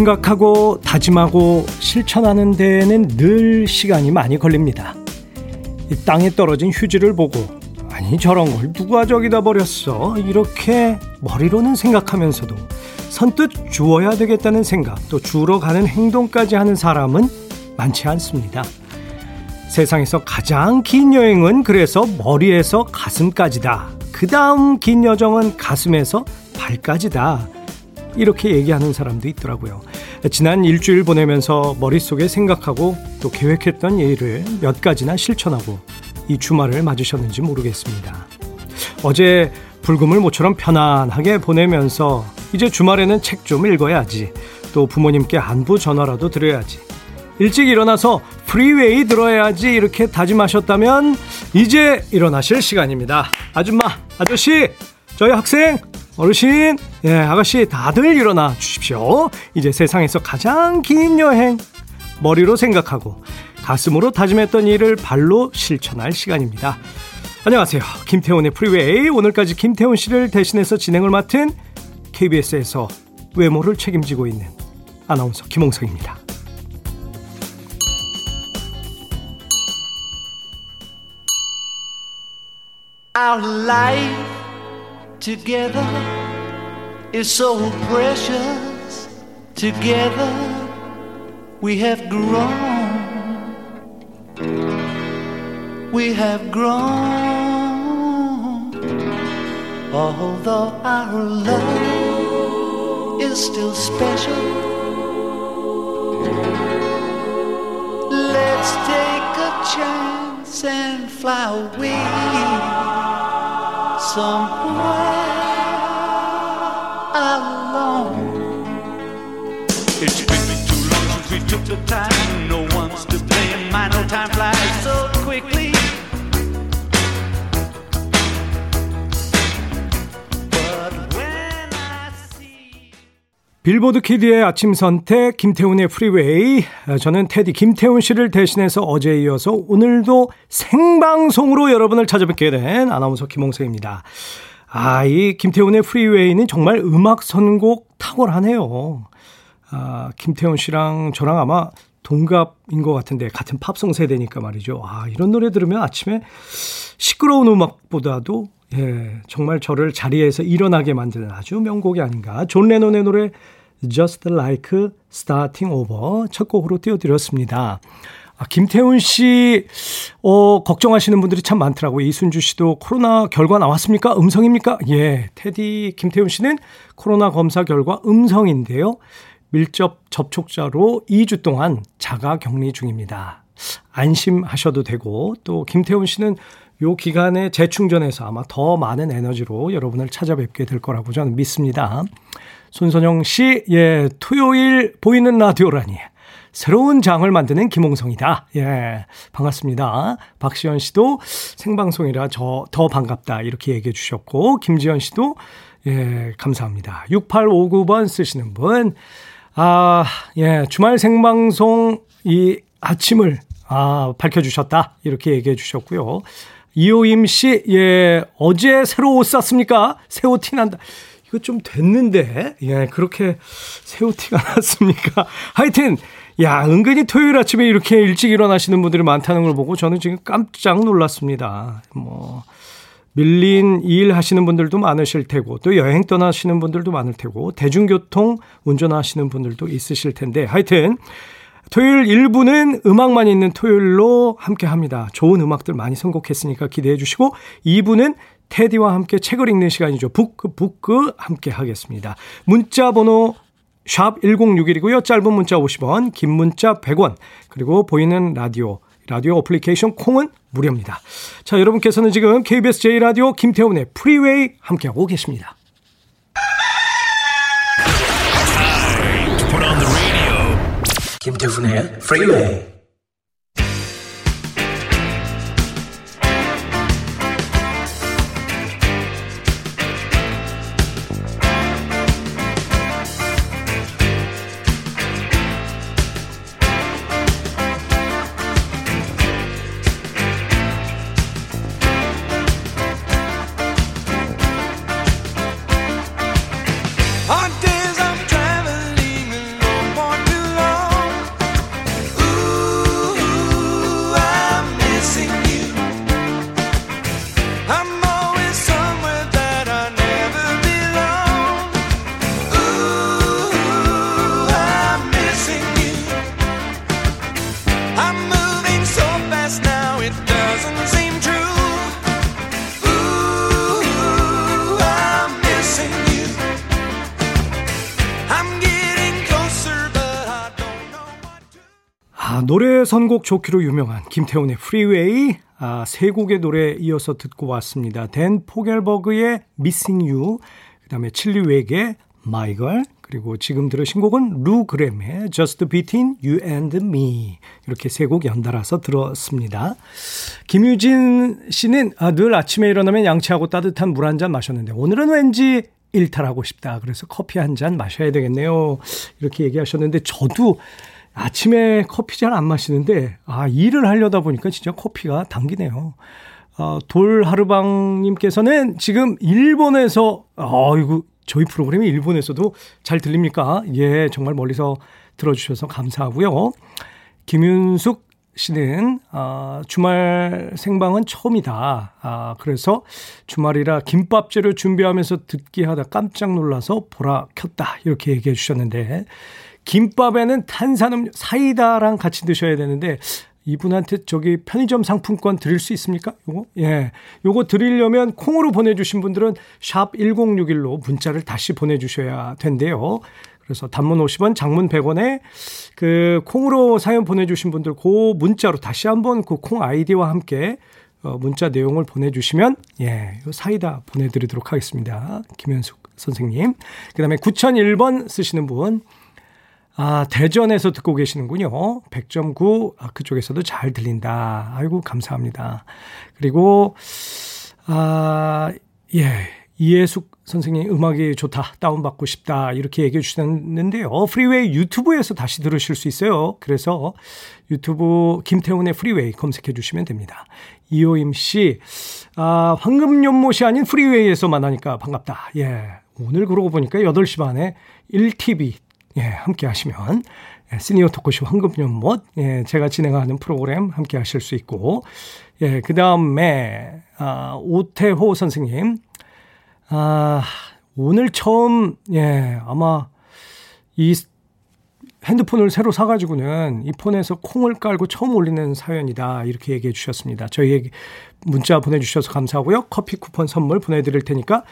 생각하고 다짐하고 실천하는 데에는 늘 시간이 많이 걸립니다. 이 땅에 떨어진 휴지를 보고 아니 저런 걸 누가 저기다 버렸어 이렇게 머리로는 생각하면서도 선뜻 주어야 되겠다는 생각 또 주러 가는 행동까지 하는 사람은 많지 않습니다. 세상에서 가장 긴 여행은 그래서 머리에서 가슴까지다. 그 다음 긴 여정은 가슴에서 발까지다. 이렇게 얘기하는 사람도 있더라고요. 지난 일주일 보내면서 머릿속에 생각하고 또 계획했던 일을 몇 가지나 실천하고 이 주말을 맞으셨는지 모르겠습니다. 어제 불금을 모처럼 편안하게 보내면서 이제 주말에는 책 좀 읽어야지. 또 부모님께 안부 전화라도 드려야지. 일찍 일어나서 프리웨이 들어야지 이렇게 다짐하셨다면 이제 일어나실 시간입니다. 아줌마, 아저씨, 저희 학생, 어르신, 예, 아가씨 다들 일어나 주십시오. 이제 세상에서 가장 긴 여행 머리로 생각하고 가슴으로 다짐했던 일을 발로 실천할 시간입니다. 안녕하세요. 김태훈의 프리웨이. 오늘까지 김태훈 씨를 대신해서 진행을 맡은 KBS에서 외모를 책임지고 있는 아나운서 김홍석입니다. Our together is so precious. Together we have grown. We have grown. Although our love is still special. Let's take a chance and fly away. since we took the time. No one's to blame. I know time flies so quickly. 빌보드 키드의 아침 선택 김태훈의 프리웨이 저는 DJ 김태훈 씨를 대신해서 어제 이어서 오늘도 생방송으로 여러분을 찾아뵙게 된 아나운서 김홍석입니다. 아, 이 김태훈의 프리웨이는 정말 음악 선곡 탁월하네요. 아, 김태훈 씨랑 저랑 아마 동갑인 것 같은데 같은 팝송 세대니까 말이죠. 아, 이런 노래 들으면 아침에 시끄러운 음악보다도 예, 정말 저를 자리에서 일어나게 만드는 아주 명곡이 아닌가. 존 레논의 노래 Just Like Starting Over 첫 곡으로 띄워드렸습니다. 아, 김태훈 씨, 어, 걱정하시는 분들이 참 많더라고요. 이순주 씨도 코로나 결과 나왔습니까? 음성입니까? 예. 테디 김태훈 씨는 코로나 검사 결과 음성인데요. 밀접 접촉자로 2주 동안 자가 격리 중입니다. 안심하셔도 되고, 또 김태훈 씨는 요 기간에 재충전해서 아마 더 많은 에너지로 여러분을 찾아뵙게 될 거라고 저는 믿습니다. 손선영 씨, 예, 토요일 보이는 라디오라니. 새로운 장을 만드는 김홍성이다. 예, 반갑습니다. 박시현 씨도 생방송이라 저 더 반갑다. 이렇게 얘기해 주셨고, 김지현 씨도 예, 감사합니다. 6859번 쓰시는 분. 아, 예, 주말 생방송 이 아침을 아, 밝혀주셨다. 이렇게 얘기해 주셨고요. 이호임 씨, 예, 어제 새로 옷 샀습니까? 새 옷 티 난다. 이거 좀 됐는데, 예, 그렇게 새 옷 티가 났습니까? 하여튼, 야, 은근히 토요일 아침에 이렇게 일찍 일어나시는 분들이 많다는 걸 보고 저는 지금 깜짝 놀랐습니다. 뭐, 밀린 일 하시는 분들도 많으실 테고, 또 여행 떠나시는 분들도 많을 테고, 대중교통 운전하시는 분들도 있으실 텐데, 하여튼, 토요일 1부는 음악만 있는 토요일로 함께 합니다. 좋은 음악들 많이 선곡했으니까 기대해 주시고 2부는 테디와 함께 책을 읽는 시간이죠. 북크 북크 함께 하겠습니다. 문자 번호 샵 1061이고요. 짧은 문자 50원, 긴 문자 100원. 그리고 보이는 라디오 라디오 어플리케이션 콩은 무료입니다. 자, 여러분께서는 지금 KBS 제1라디오 김태훈의 프리웨이 함께하고 계십니다. 김태훈의 프리웨이 노래 선곡 좋기로 유명한 김태훈의 프리웨이 아, 세 곡의 노래 이어서 듣고 왔습니다. 댄 포겔버그의 Missing You, 그 다음에 칠리왁의 My Girl, 그리고 지금 들으신 곡은 루 그램의 Just Between You and Me 이렇게 세 곡 연달아서 들었습니다. 김유진 씨는 아, 늘 아침에 일어나면 양치하고 따뜻한 물 한 잔 마셨는데 오늘은 왠지 일탈하고 싶다. 그래서 커피 한 잔 마셔야 되겠네요. 이렇게 얘기하셨는데 저도 아침에 커피 잘 안 마시는데 아 일을 하려다 보니까 진짜 커피가 당기네요. 어, 돌하르방님께서는 지금 일본에서 어 이거 저희 프로그램이 일본에서도 잘 들립니까? 예, 정말 멀리서 들어주셔서 감사하고요. 김윤숙 씨는 아, 주말 생방은 처음이다. 아, 그래서 주말이라 김밥재료 준비하면서 듣기 하다 깜짝 놀라서 보라 켰다. 이렇게 얘기해 주셨는데 김밥에는 탄산음료 사이다랑 같이 드셔야 되는데 이분한테 저기 편의점 상품권 드릴 수 있습니까? 요거? 예. 요거 드리려면 콩으로 보내주신 분들은 샵 1061로 문자를 다시 보내주셔야 된대요. 그래서 단문 50원, 장문 100원에 그 콩으로 사연 보내주신 분들 그 문자로 다시 한번 그 콩 아이디와 함께 어, 문자 내용을 보내주시면 예, 요 사이다 보내드리도록 하겠습니다. 김현숙 선생님. 그 다음에 9001번 쓰시는 분. 아, 대전에서 듣고 계시는군요. 100.9, 아, 그쪽에서도 잘 들린다. 아이고, 감사합니다. 그리고, 아, 예, 이해숙 선생님 음악이 좋다. 다운받고 싶다. 이렇게 얘기해 주셨는데요. 프리웨이 유튜브에서 다시 들으실 수 있어요. 그래서 유튜브 김태훈의 프리웨이 검색해 주시면 됩니다. 이호임 씨, 아, 황금 연못이 아닌 프리웨이에서 만나니까 반갑다. 예. 오늘 그러고 보니까 8시 반에 1TV 예, 함께 하시면 예, 시니어 토크쇼 황금연못 예, 제가 진행하는 프로그램 함께 하실 수 있고 예, 그 다음에 아, 오태호 선생님 아, 오늘 처음, 예, 아마 이 핸드폰을 새로 사가지고는 이 폰에서 콩을 깔고 처음 올리는 사연이다. 이렇게 얘기해 주셨습니다. 저희에게 문자 보내주셔서 감사하고요. 커피 쿠폰 선물 보내드릴 테니까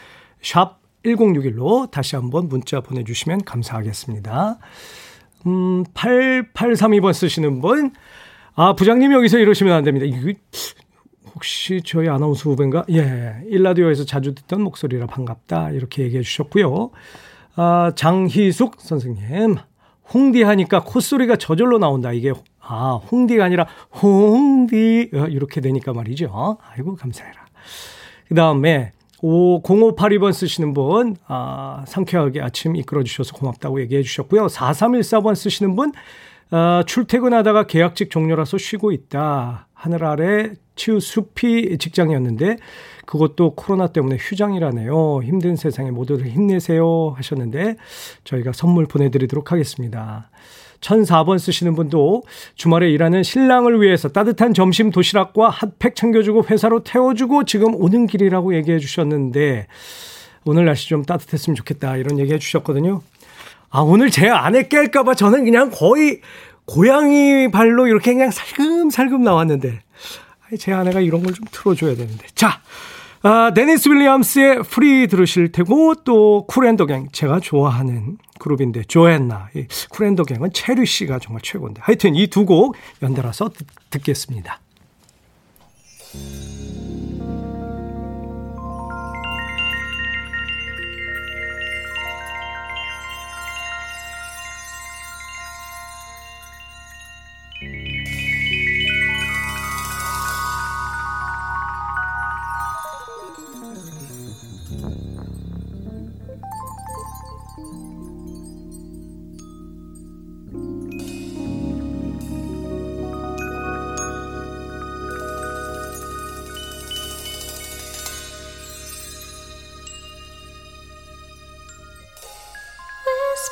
샵 1061로 다시 한번 문자 보내주시면 감사하겠습니다. 음, 8832번 쓰시는 분. 아, 부장님 여기서 이러시면 안 됩니다. 이거 혹시 저희 아나운서 후배인가? 예. 일라디오에서 자주 듣던 목소리라 반갑다. 이렇게 얘기해 주셨고요. 아, 장희숙 선생님. 홍디 하니까 콧소리가 저절로 나온다. 이게, 아, 홍디가 아니라 홍디. 어, 이렇게 되니까 말이죠. 아이고, 감사해라. 그 다음에, 0582번 쓰시는 분, 아, 상쾌하게 아침 이끌어 주셔서 고맙다고 얘기해 주셨고요. 4314번 쓰시는 분, 아, 출퇴근하다가 계약직 종료라서 쉬고 있다. 하늘 아래 치유 숲이 직장이었는데 그것도 코로나 때문에 휴장이라네요. 힘든 세상에 모두들 힘내세요 하셨는데 저희가 선물 보내드리도록 하겠습니다. 1004번 쓰시는 분도 주말에 일하는 신랑을 위해서 따뜻한 점심 도시락과 핫팩 챙겨주고 회사로 태워주고 지금 오는 길이라고 얘기해 주셨는데 오늘 날씨 좀 따뜻했으면 좋겠다 이런 얘기 해 주셨거든요. 아, 오늘 제 아내 깰까봐 저는 그냥 거의 고양이 발로 이렇게 그냥 살금살금 나왔는데 제 아내가 이런 걸 좀 틀어줘야 되는데. 자, 아, 데니스 윌리엄스의 Free 들으실 테고 또 쿨앤더갱 제가 좋아하는 그룹인데 Joanna 쿨앤더갱은 체리 씨가 정말 최고인데 하여튼 이 두 곡 연달아서 듣, 듣겠습니다.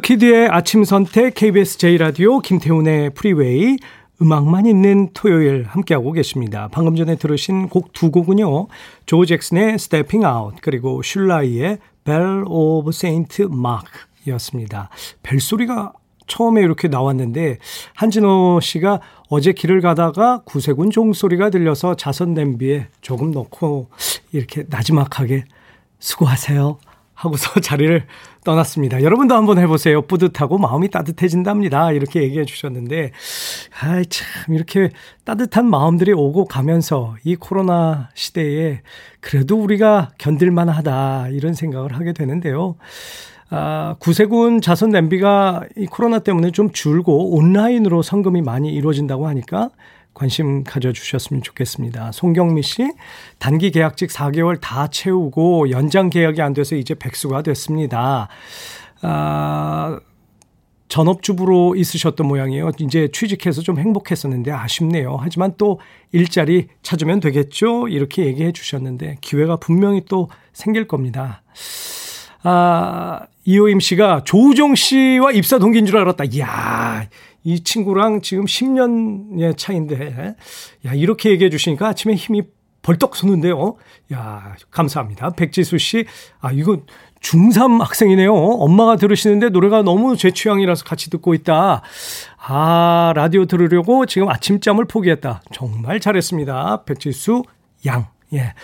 키드의 아침 선택 KBS 제1라디오 김태훈의 프리웨이 음악만 있는 토요일 함께하고 계십니다. 방금 전에 들으신 곡 두 곡은요. 조 잭슨의 Stepping Out 그리고 쉴라 E의 Belle of Saint Mark이었습니다. 벨소리가 처음에 이렇게 나왔는데 한진호 씨가 어제 길을 가다가 구세군 종소리가 들려서 자선 냄비에 조금 넣고 이렇게 나지막하게 수고하세요 하고서 자리를 떠났습니다. 여러분도 한번 해보세요. 뿌듯하고 마음이 따뜻해진답니다. 이렇게 얘기해 주셨는데, 아이, 참, 이렇게 따뜻한 마음들이 오고 가면서 이 코로나 시대에 그래도 우리가 견딜만 하다. 이런 생각을 하게 되는데요. 아, 구세군 자선 냄비가 이 코로나 때문에 좀 줄고 온라인으로 성금이 많이 이루어진다고 하니까 관심 가져주셨으면 좋겠습니다. 송경미 씨, 단기 계약직 4개월 다 채우고 연장 계약이 안 돼서 이제 백수가 됐습니다. 아, 전업주부로 있으셨던 모양이에요. 이제 취직해서 좀 행복했었는데 아쉽네요. 하지만 또 일자리 찾으면 되겠죠? 이렇게 얘기해 주셨는데 기회가 분명히 또 생길 겁니다. 아, 이호임 씨가 조우종 씨와 입사 동기인 줄 알았다. 이야, 이 친구랑 지금 10년의 차인데, 야, 이렇게 얘기해 주시니까 아침에 힘이 벌떡 솟는데요. 야, 감사합니다. 백지수 씨, 아, 이거 중3 학생이네요. 엄마가 들으시는데 노래가 너무 제 취향이라서 같이 듣고 있다. 아, 라디오 들으려고 지금 아침잠을 포기했다. 정말 잘했습니다. 백지수 양. 예.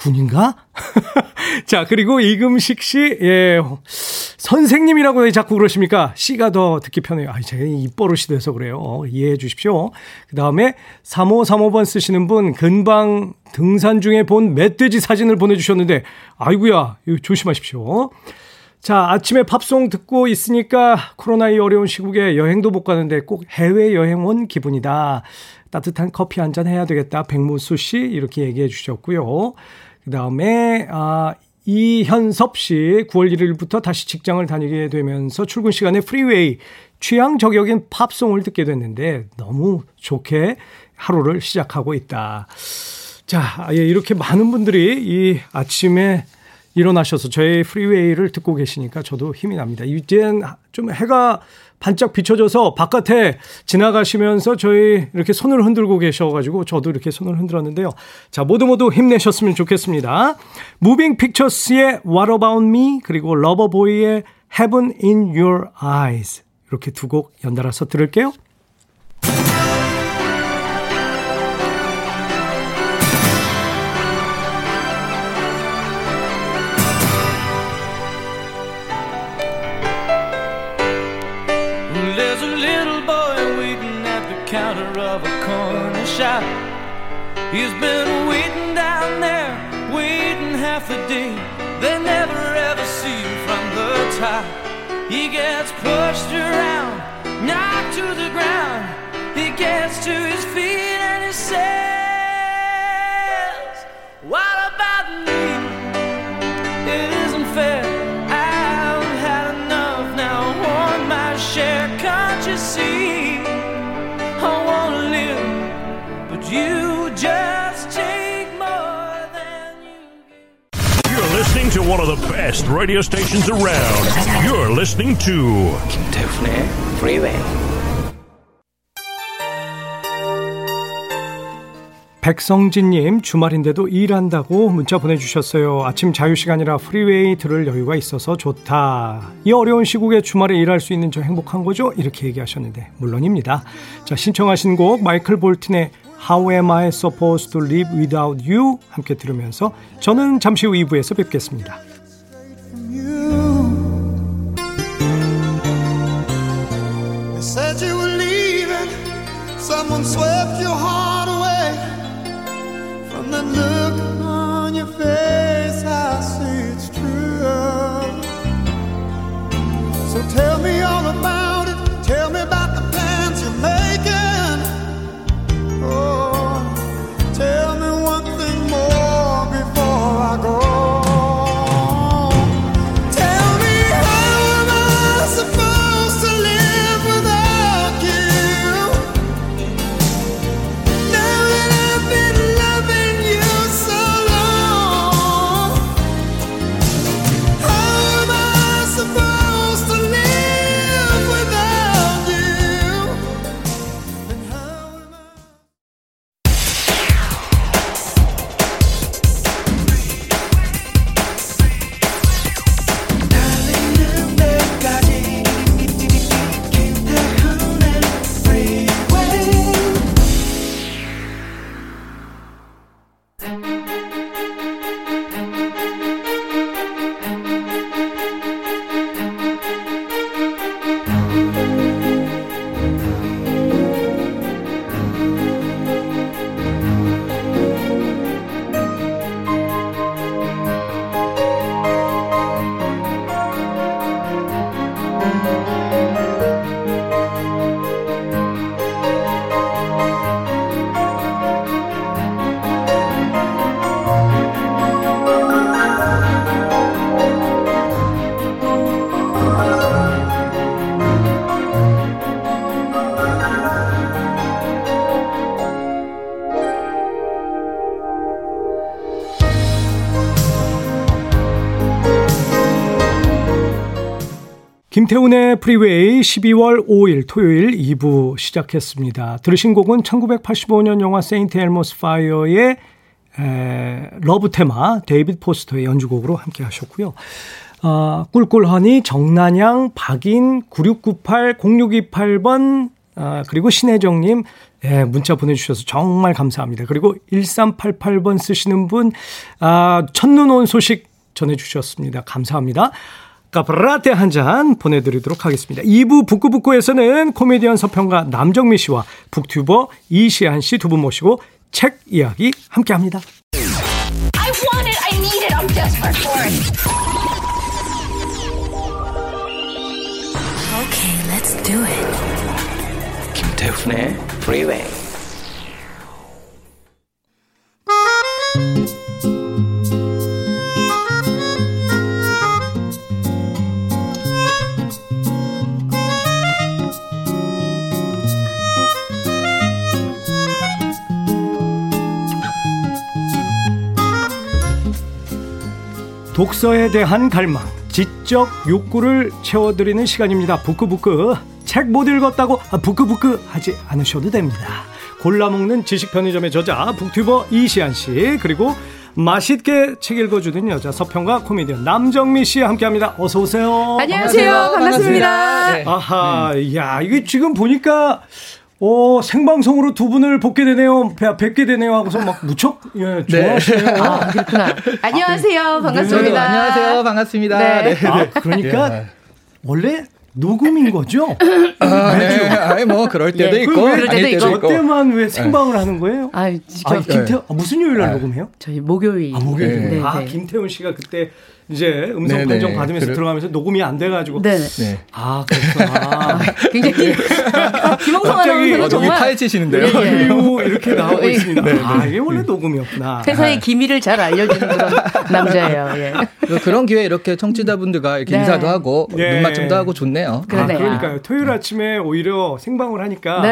군인가? 자, 그리고 이금식 씨, 예, 선생님이라고 왜 자꾸 그러십니까? 씨가 더 듣기 편해요. 아, 제가 입버릇이 돼서 그래요. 이해해 주십시오. 그 다음에 3535번 쓰시는 분, 근방 등산 중에 본 멧돼지 사진을 보내주셨는데, 아이구야, 조심하십시오. 자, 아침에 팝송 듣고 있으니까 코로나의 어려운 시국에 여행도 못 가는데 꼭 해외여행 온 기분이다. 따뜻한 커피 한 잔 해야 되겠다. 백무수 씨, 이렇게 얘기해 주셨고요. 그 다음에, 아, 이현섭 씨, 9월 1일부터 다시 직장을 다니게 되면서 출근 시간에 프리웨이, 취향 저격인 팝송을 듣게 됐는데 너무 좋게 하루를 시작하고 있다. 자, 예, 이렇게 많은 분들이 이 아침에 일어나셔서 저의 프리웨이를 듣고 계시니까 저도 힘이 납니다. 이젠 좀 해가 반짝 비춰져서 바깥에 지나가시면서 저희 이렇게 손을 흔들고 계셔가지고 저도 이렇게 손을 흔들었는데요. 자, 모두 모두 힘내셨으면 좋겠습니다. 무빙 픽처스의 What About Me 그리고 러버보이의 Heaven in Your Eyes 이렇게 두 곡 연달아서 들을게요. He's been waiting down there, waiting half a day. They never ever see him from the top. He gets pushed around, knocked to the ground. He gets to his feet and he says, What one of the best radio stations around. You're listening to 김태훈의 Freeway. 백성진님 주말인데도 일한다고 문자 보내주셨어요. 아침 자유 시간이라 프리웨이 들을 여유가 있어서 좋다. 이 어려운 시국에 주말에 일할 수 있는 저 행복한 거죠? 이렇게 얘기하셨는데 물론입니다. 자 신청하신 곡 마이클 볼튼의 How am I supposed to live without you? 함께 들으면서 저는 잠시 후 2부에서 뵙겠습니다. said you were leaving. Someone swept your heart 김태훈의 프리웨이 12월 5일 토요일 2부 시작했습니다. 들으신 곡은 1985년 영화 St. Elmo's Fire의 에, Love Theme 데이빗 포스터의 연주곡으로 함께 하셨고요. 어, 꿀꿀허니 정난양 박인 9698 0628번 아, 그리고 신혜정님 예, 문자 보내주셔서 정말 감사합니다. 그리고 1388번 쓰시는 분 아, 첫눈 온 소식 전해주셨습니다. 감사합니다. 카프라테 한잔 보내드리도록 하겠습니다. 2부 북구북구에서는 코미디언 서평가 남정미 씨와 북튜버 이시안 씨 두 분 모시고 책 이야기 함께 합니다. I want it, I need it, I'm desperate for it. Okay, let's do it. 김태훈의 Freeway. 독서에 대한 갈망, 지적 욕구를 채워드리는 시간입니다. 부끄부끄. 책 못 읽었다고 아, 부끄부끄 하지 않으셔도 됩니다. 골라먹는 지식 편의점의 저자 북튜버 이시안 씨 그리고 맛있게 책 읽어주는 여자 서평가 코미디언 남정미 씨와 함께합니다. 어서 오세요. 안녕하세요. 반갑습니다. 반갑습니다. 네. 아하, 야 이게 지금 보니까 오, 생방송으로 두 분을 뵙게 되네요. 뵙게 되네요. 하고서 막 무척, 예, 좋아하시네요. 네. 아, 그렇구나. 안녕하세요. 반갑습니다. 네. 안녕하세요. 반갑습니다. 네. 네. 아, 그러니까, 예. 원래 녹음인 거죠? 아, 네. 아니, 뭐, 그럴 때도 네. 있고. 그럴 때도 있고. 저 때만 왜 생방을 하는 거예요? 아, 아 김태, 아, 무슨 요일 날 녹음해요? 저희 목요일. 아, 목요일. 네. 아, 김태훈 씨가 그때 이제 음성 네네. 판정 받으면서 그래. 들어가면서 녹음이 안 돼가지고. 네. 네. 아 그렇구나. 굉장히 김홍성 아나운서는 어, 정말 파헤치시는데요. 예, 예. 이렇게 나오고 네. 있습니다. 네, 아 이게 원래 녹음이었구나. 회사의 아. 기밀을 잘 알려주는 그런 남자예요. 예. 그런 기회 이렇게 청취자분들과 이렇게 네. 인사도 하고 네. 눈맞춤도 하고 좋네요. 아, 그러니까요. 토요일 아침에 오히려 생방을 하니까.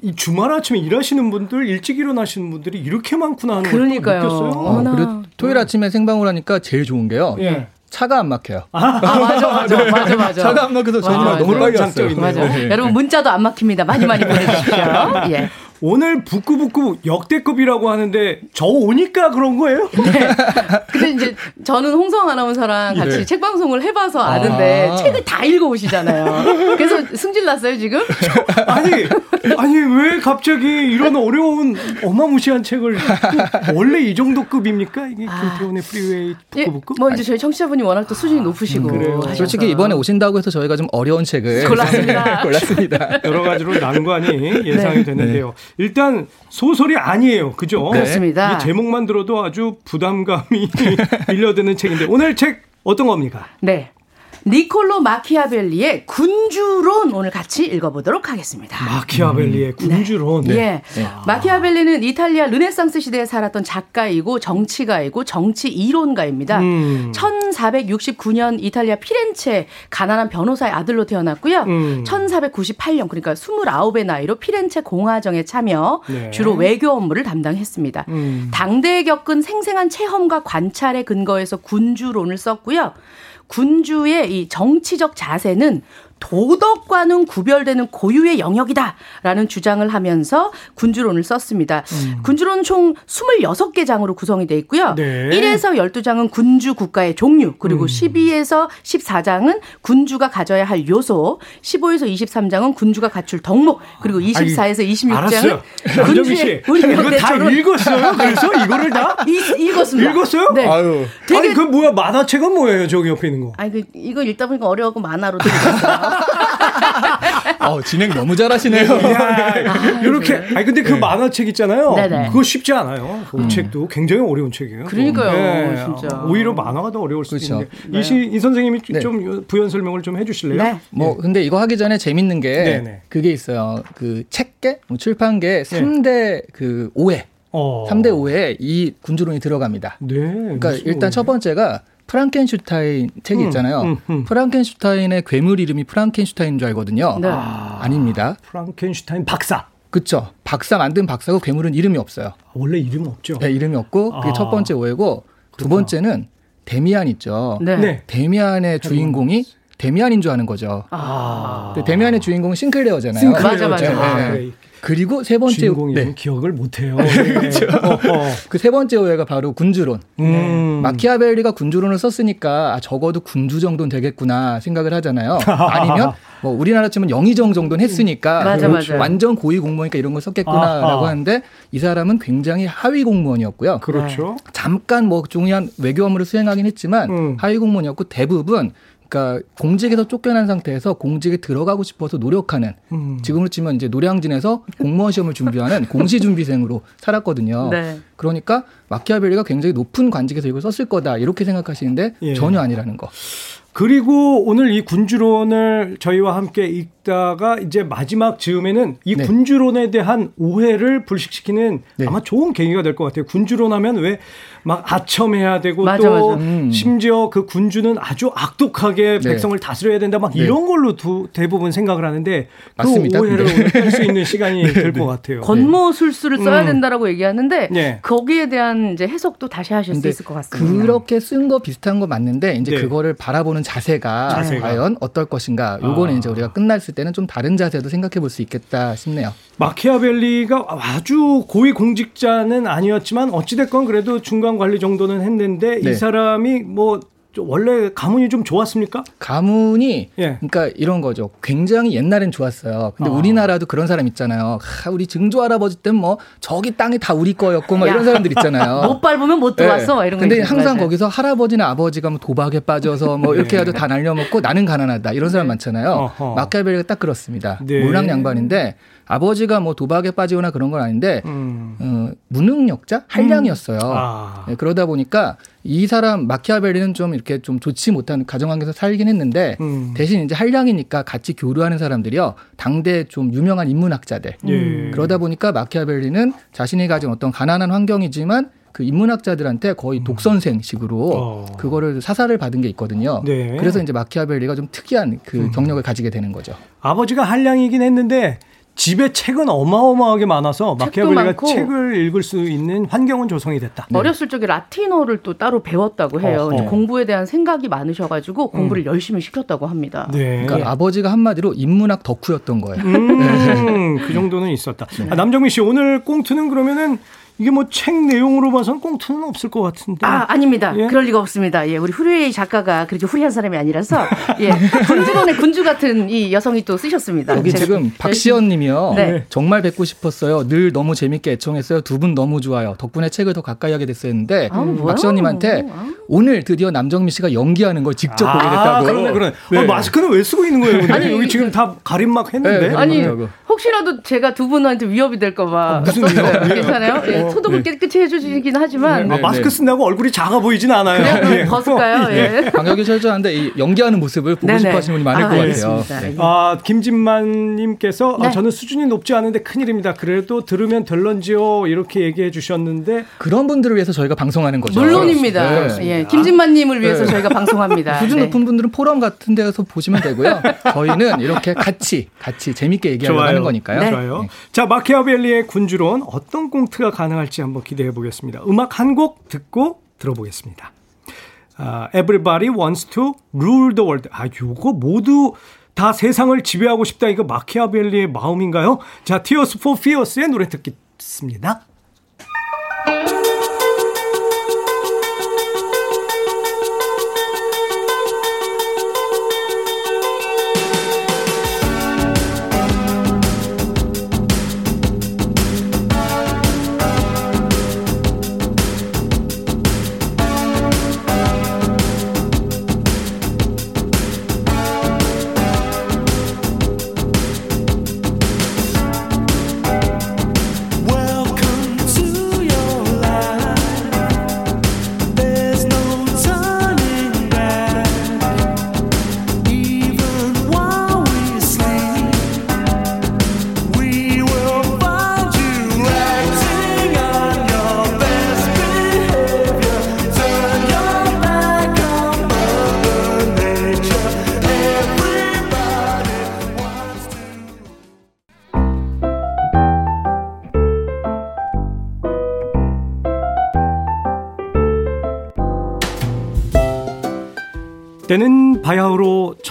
네. 이 주말 아침에 일하시는 분들 일찍 일어나시는 분들이 이렇게 많구나 하는 그러니까요. 걸 느꼈어요. 어, 그리고 토요일 아침에 생방을 하니까 제일 좋은 게요. 예. 차가 안 막혀요. 아, 아 맞아, 맞아, 네. 맞아, 맞아. 차가 안 막혀서 정말 너무 빨리 왔어요. 맞아. 네. 여러분 문자도 안 막힙니다. 많이 많이 보내주십시오. 예. 오늘 북구북구 역대급이라고 하는데 저 오니까 그런 거예요? 네. 근데 이제 저는 홍성 아나운서랑 같이 네. 책 방송을 해봐서 아는데 아~ 책을 다 읽어오시잖아요. 그래서 승질 났어요 지금? 아니 아니 왜 갑자기 이런 어려운 어마무시한 책을 원래 이 정도 급입니까 이게 아. 김태훈의 프리웨이 북구북구? 예, 뭐 이제 저희 청취자분이 워낙 또 수준이 높으시고 음, 그래요. 솔직히 이번에 오신다고 해서 저희가 좀 어려운 책을 골랐습니다. 골랐습니다. 여러 가지로 난관이 예상이 네. 되는데요. 네. 일단 소설이 아니에요. 그죠? 네. 그렇습니다. 이 제목만 들어도 아주 부담감이 밀려드는 책인데 오늘 책 어떤 겁니까? 네. 니콜로 마키아벨리의 군주론 오늘 같이 읽어보도록 하겠습니다. 마키아벨리의 음. 군주론. 네. 네. 네. 마키아벨리는 이탈리아 르네상스 시대에 살았던 작가이고 정치가이고 정치 이론가입니다. 음. 1469년 이탈리아 피렌체 가난한 변호사의 아들로 태어났고요. 음. 1498년 그러니까 29의 나이로 피렌체 공화정에 참여 네. 주로 외교 업무를 담당했습니다. 음. 당대에 겪은 생생한 체험과 관찰에 근거해서 군주론을 썼고요. 군주의 이 정치적 자세는 도덕과는 구별되는 고유의 영역이다라는 주장을 하면서 군주론을 썼습니다. 음. 군주론은 총 26개 장으로 구성이 돼 있고요. 네. 1에서 12장은 군주 국가의 종류, 그리고 음. 12에서 14장은 군주가 가져야 할 요소, 15에서 23장은 군주가 갖출 덕목, 그리고 24에서 26장은 군주의 이거 다 읽었어요? 그래서 이거를 다 읽, 었습니다 읽었어요? 네. 아유. 되게 아니 그 뭐야 만화책은 뭐예요? 저기 옆에 있는 거. 아니 그 이거 읽다 보니까 어려워고 만화로 들었어요. 어, 진행 너무 잘하시네요. 이렇게. 아, 아니 근데 그 네. 만화책 있잖아요. 네네. 그거 쉽지 않아요. 그 음. 책도 굉장히 어려운 책이에요. 그러니까요, 네. 진짜. 오히려 만화가 더 어려울 수도 그렇죠. 있는데 이시 이 선생님이 네. 좀 부연 설명을 좀 해주실래요? 네. 뭐 근데 이거 하기 전에 재밌는 게 네네. 그게 있어요. 그 책계, 뭐 출판계 3대 그 오해. 어. 3대 오해에 이 군주론이 들어갑니다. 네. 그러니까 일단 첫 번째가 프랑켄슈타인 책이 음, 있잖아요. 음, 음. 프랑켄슈타인의 괴물 이름이 프랑켄슈타인인 줄 알거든요. 네. 아, 닙니다 프랑켄슈타인 박사. 그쵸. 박사 만든 박사고 괴물은 이름이 없어요. 원래 이름 없죠. 네, 이름이 없고 그게 아, 첫 번째 오해고 그렇구나. 두 번째는 데미안 있죠. 네. 네. 데미안의 주인공이 데미안인 줄 아는 거죠. 아. 데미안의 주인공은 싱클레어잖아요. 싱클레어. 맞아 맞아. 네. 네. 그 리고 세 번째 주인공이 네. 기억을 못해요. 그렇죠. 그세 번째 오해가 바로 군주론. 음. 마키아벨리가 군주론을 썼으니까 아, 적어도 군주 정도는 되겠구나 생각을 하잖아요. 아니면 뭐 우리나라 치면 영의정 정도는 했으니까 맞아, 맞아. 완전 고위 공무원이니까 이런 걸 썼겠구나라고 하는데 이 사람은 굉장히 하위 공무원이었고요. 그렇죠. 잠깐 뭐 중요한 외교 업무를 수행하긴 했지만 음. 하위 공무원이었고 대부분 그러니까 공직에서 쫓겨난 상태에서 공직에 들어가고 싶어서 노력하는 음. 지금으로 치면 이제 노량진에서 공무원 시험을 준비하는 공시 준비생으로 살았거든요. 네. 그러니까 마키아벨리가 굉장히 높은 관직에서 이걸 썼을 거다 이렇게 생각하시는데 예. 전혀 아니라는 거. 그리고 오늘 이 군주론을 저희와 함께 읽다가 이제 마지막 즈음에는 이 네. 군주론에 대한 오해를 불식시키는 네. 아마 좋은 계기가 될 것 같아요. 군주론 하면 왜 막 아첨해야 되고 맞아, 또 맞아. 음. 심지어 그 군주는 아주 악독하게 네. 백성을 다스려야 된다 막 네. 이런 걸로 두, 대부분 생각을 하는데 그 맞습니다. 오해를 뺄수 네. 있는 시간이 될 것 같아요. 권모술수를 써야 음. 된다라고 얘기하는데 거기에 대한 이제 해석도 다시 하실 수 있을 것 같습니다. 그렇게 쓴 거 비슷한 거 맞는데 이제 그거를 바라보는 자세가, 자세가, 과연 어떨 것인가. 요거는 아. 이제 우리가 끝났을 때는 좀 다른 자세도 생각해 볼 수 있겠다 싶네요. 마키아벨리가 아주 고위 공직자는 아니었지만 어찌됐건 그래도 중간 관리 정도는 했는데 네. 이 사람이 뭐 원래 가문이 좀 좋았습니까? 가문이 예. 그러니까 이런 거죠. 굉장히 옛날엔 좋았어요. 근데 어. 우리나라도 그런 사람 있잖아요. 하, 우리 증조 할아버지 때는 뭐 저기 땅이 다 우리 거였고 막 이런 사람들 있잖아요. 못 밟으면 못 들어왔어. 네. 이런 근데 항상 맞아요. 거기서 할아버지나 아버지가 뭐 도박에 빠져서 뭐 이렇게 해도 다 날려먹고 나는 가난하다 이런 사람 많잖아요. 마키아벨리가 딱 그렇습니다. 네. 몰락 양반인데 아버지가 뭐 도박에 빠지거나 그런 건 아닌데 음. 어, 무능력자 한량이었어요. 음. 아. 네, 그러다 보니까 이 사람 마키아벨리는 좀 이렇게 좀 좋지 못한 가정환경에서 살긴 했는데 음. 대신 이제 한량이니까 같이 교류하는 사람들이요 당대 좀 유명한 인문학자들 예. 그러다 보니까 마키아벨리는 자신이 가진 어떤 가난한 환경이지만 그 인문학자들한테 거의 음. 독선생식으로 어. 그거를 사사를 받은 게 있거든요. 네. 그래서 이제 마키아벨리가 좀 특이한 그 음. 경력을 가지게 되는 거죠. 아버지가 한량이긴 했는데 집에 책은 어마어마하게 많아서 마키아벨리가 책을 읽을 수 있는 환경은 조성이 됐다. 네. 어렸을 적에 라틴어를 또 따로 배웠다고 해요. 공부에 대한 생각이 많으셔가지고 공부를 음. 열심히 시켰다고 합니다. 네. 그러니까 네. 아버지가 한마디로 인문학 덕후였던 거예요. 음, 네. 그 정도는 있었다. 네. 아, 남정민 씨 오늘 꽁트는 그러면은 이게 뭐 책 내용으로 봐서는 꽁트는 없을 것 같은데. 아, 아닙니다. 예? 그럴 리가 없습니다. 예, 우리 후리의 작가가 그렇게 후리한 사람이 아니라서 예, 군주론의 군주 같은 이 여성이 또 쓰셨습니다. 여기 지금 박시연 님이요. 네. 정말 뵙고 싶었어요. 늘 너무 재밌게 애청했어요. 두 분 너무 좋아요. 덕분에 책을 더 가까이 하게 됐어 했는데 아, 박시연 님한테 아. 오늘 드디어 남정미 씨가 연기하는 걸 직접 아, 보게 됐다고. 그러네, 그러네. 네. 어, 마스크는 왜 쓰고 있는 거예요? 근데 아니, 여기 지금 다 가림막 했는데. 네, 아니, 혹시라도 제가 두 분한테 위협이 될까 봐. 아, 무슨 위협? 괜찮아요? 예, 어, 소독을 네. 깨끗이 해주시긴 하지만. 네, 아, 마스크 쓴다고 얼굴이 작아 보이진 않아요. 그냥 예. 벗을까요? 예. 방역이 철저한데 이 연기하는 모습을 보고 싶어 하시는 분이 많을 아, 것 같아요. 네. 아, 김진만님께서 아, 네. 저는 수준이 높지 않은데 큰일입니다. 그래도 들으면 될런지요? 이렇게 얘기해 주셨는데. 그런 분들을 위해서 저희가 방송하는 거죠. 물론입니다. 네. 예. 김진만님을 위해서 네. 저희가 방송합니다. 수준 높은 분들은 포럼 같은 데서 보시면 되고요. 저희는 이렇게 같이, 같이 재밌게 얘기하려고 하는 거니까요. 좋아요. 자, 마키아벨리의 군주론 어떤 꽁트가 가능 할지 한번 기대해 보겠습니다. 음악 한 곡 듣고 들어보겠습니다. Uh, everybody wants to rule the world. 아, 요거 모두 다 세상을 지배하고 싶다. 이거 마키아벨리의 마음인가요? 자, Tears for Fears의 노래 듣겠습니다.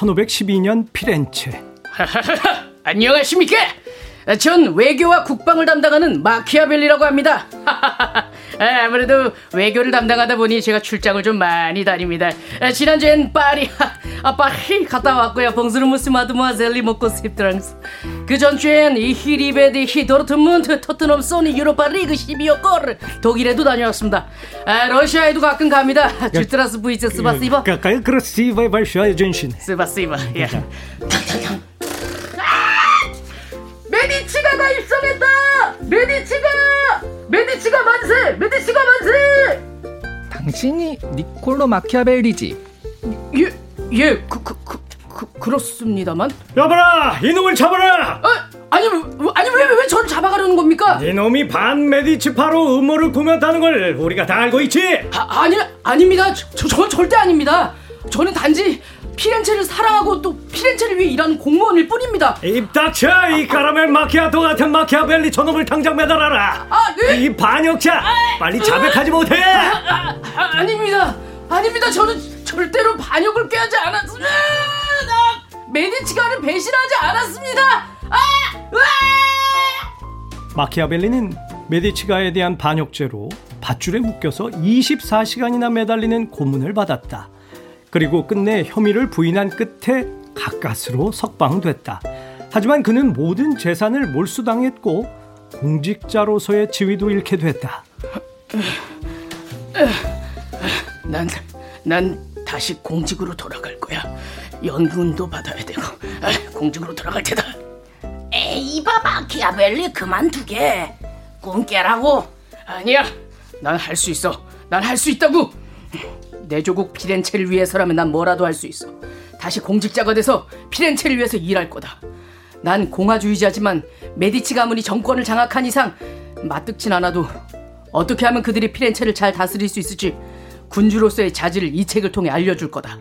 1512년 피렌체. 안녕하십니까? 전 외교와 국방을 담당하는 마키아벨리라고 합니다. 아무래도 외교를 담당하다 보니 제가 출장을 좀 많이 다닙니다. 지난주엔 파리, 아, 파리 갔다 왔고요. 봉스르무스 마드모아젤리 먹고 싶드랑스. 그 전주엔 이 히리베디 히도르트문트 토트넘 소니 유로파 리그 12호 독일에도 다녀왔습니다. 아, 러시아에도 가끔 갑니다. 주트라스 부이츠 스바시바. Какая красивая большая женщина. 스바시바. 예. 메디치가 다 입성했다! 메디치가! 메디치가 만세! 메디치가 만세! 당신이 니콜로 마키아벨리지? 예, 예, 그, 그, 그, 그 그렇습니다만. 여봐라! 이놈을 잡아라! 아, 아니, 아니, 왜, 왜 저를 잡아가려는 겁니까? 이놈이 반 메디치파로 음모를 꾸몄다는 걸 우리가 다 알고 있지? 아, 아니, 아닙니다. 저, 저, 절대 아닙니다. 저는 단지 피렌체를 사랑하고 또 피렌체를 위해 일하는 공무원일 뿐입니다. 입 닥쳐! 이 까라멜 마키아토 같은 마키아벨리 저놈을 당장 매달아라! 아, 네? 이 반역자! 빨리 자백하지 못해! 아, 아, 아닙니다. 아닙니다. 저는 절대로 반역을 꾀하지 않았습니다. 메디치가를 배신하지 않았습니다. 아! 마키아벨리는 메디치가에 대한 반역죄로 밧줄에 묶여서 24시간이나 매달리는 고문을 받았다. 그리고 끝내 혐의를 부인한 끝에 가까스로 석방됐다. 하지만 그는 모든 재산을 몰수당했고 공직자로서의 지위도 잃게 됐다. 난, 난 다시 공직으로 돌아갈 거야. 연금도 받아야 되고. 아, 공직으로 돌아갈 테다. 에이 바 마키아벨리 그만두게. 꿈 깨라고. 아니야. 난 할 수 있어. 난 할 수 있다고. 내 조국 피렌체를 위해서라면 난 뭐라도 할 수 있어. 다시 공직자가 돼서 피렌체를 위해서 일할 거다. 난 공화주의자지만 메디치 가문이 정권을 장악한 이상 맞득진 않아도 어떻게 하면 그들이 피렌체를 잘 다스릴 수 있을지 군주로서의 자질을 이 책을 통해 알려줄 거다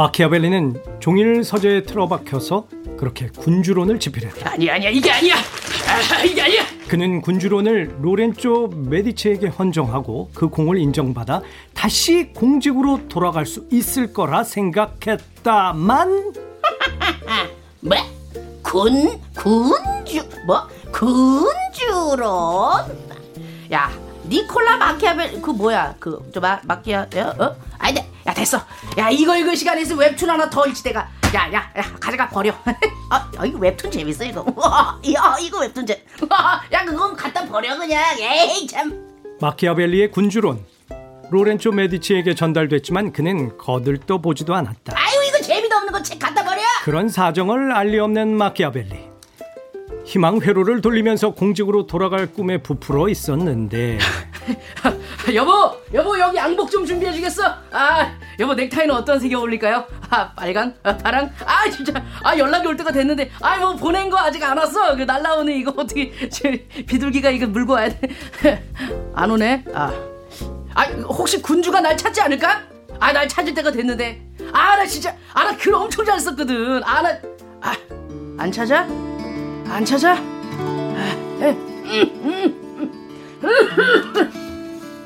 마키아벨리는 종일 서재에 틀어박혀서 그렇게 군주론을 집필했다. 아니 아니야 이게 아니야. 아, 이게 아니야. 그는 군주론을 로렌조 메디치에게 헌정하고 그 공을 인정받아 다시 공직으로 돌아갈 수 있을 거라 생각했다만 뭐? 군 군주 뭐 군주론? 야 니콜라 마키아벨 그 뭐야? 그저 마키아 어? 아니 야 됐어. 야 이거 읽을 시간 있으면 웹툰 하나 더 읽지 내가. 야야 야, 야, 가져가 버려. 아, 아 이거 웹툰 재밌어 이거. 야 이거 웹툰 재야 그건 갖다 버려 그냥. 에이 참. 마키아벨리의 군주론. 로렌조 메디치에게 전달됐지만 그는 거들떠 보지도 않았다. 아유 이거 재미도 없는 거 책 갖다 버려? 그런 사정을 알리 없는 마키아벨리 희망 회로를 돌리면서 공직으로 돌아갈 꿈에 부풀어 있었는데. 여보 여보 여기 양복 좀 준비해 주겠어? 아 여보 넥타이는 어떤 색이 어울릴까요? 아 빨강 아, 파랑? 아 진짜. 아 연락이 올 때가 됐는데. 아 뭐 보낸 거 아직 안 왔어? 그 날라오는 이거 어떻게. 비둘기가 이거 물고 와야 돼안 오네? 아, 아 혹시 군주가 날 찾지 않을까? 아 날 찾을 때가 됐는데. 아 나 진짜 아 나 글 엄청 잘 썼거든. 아 나 아 안 찾아 안 찾아 아.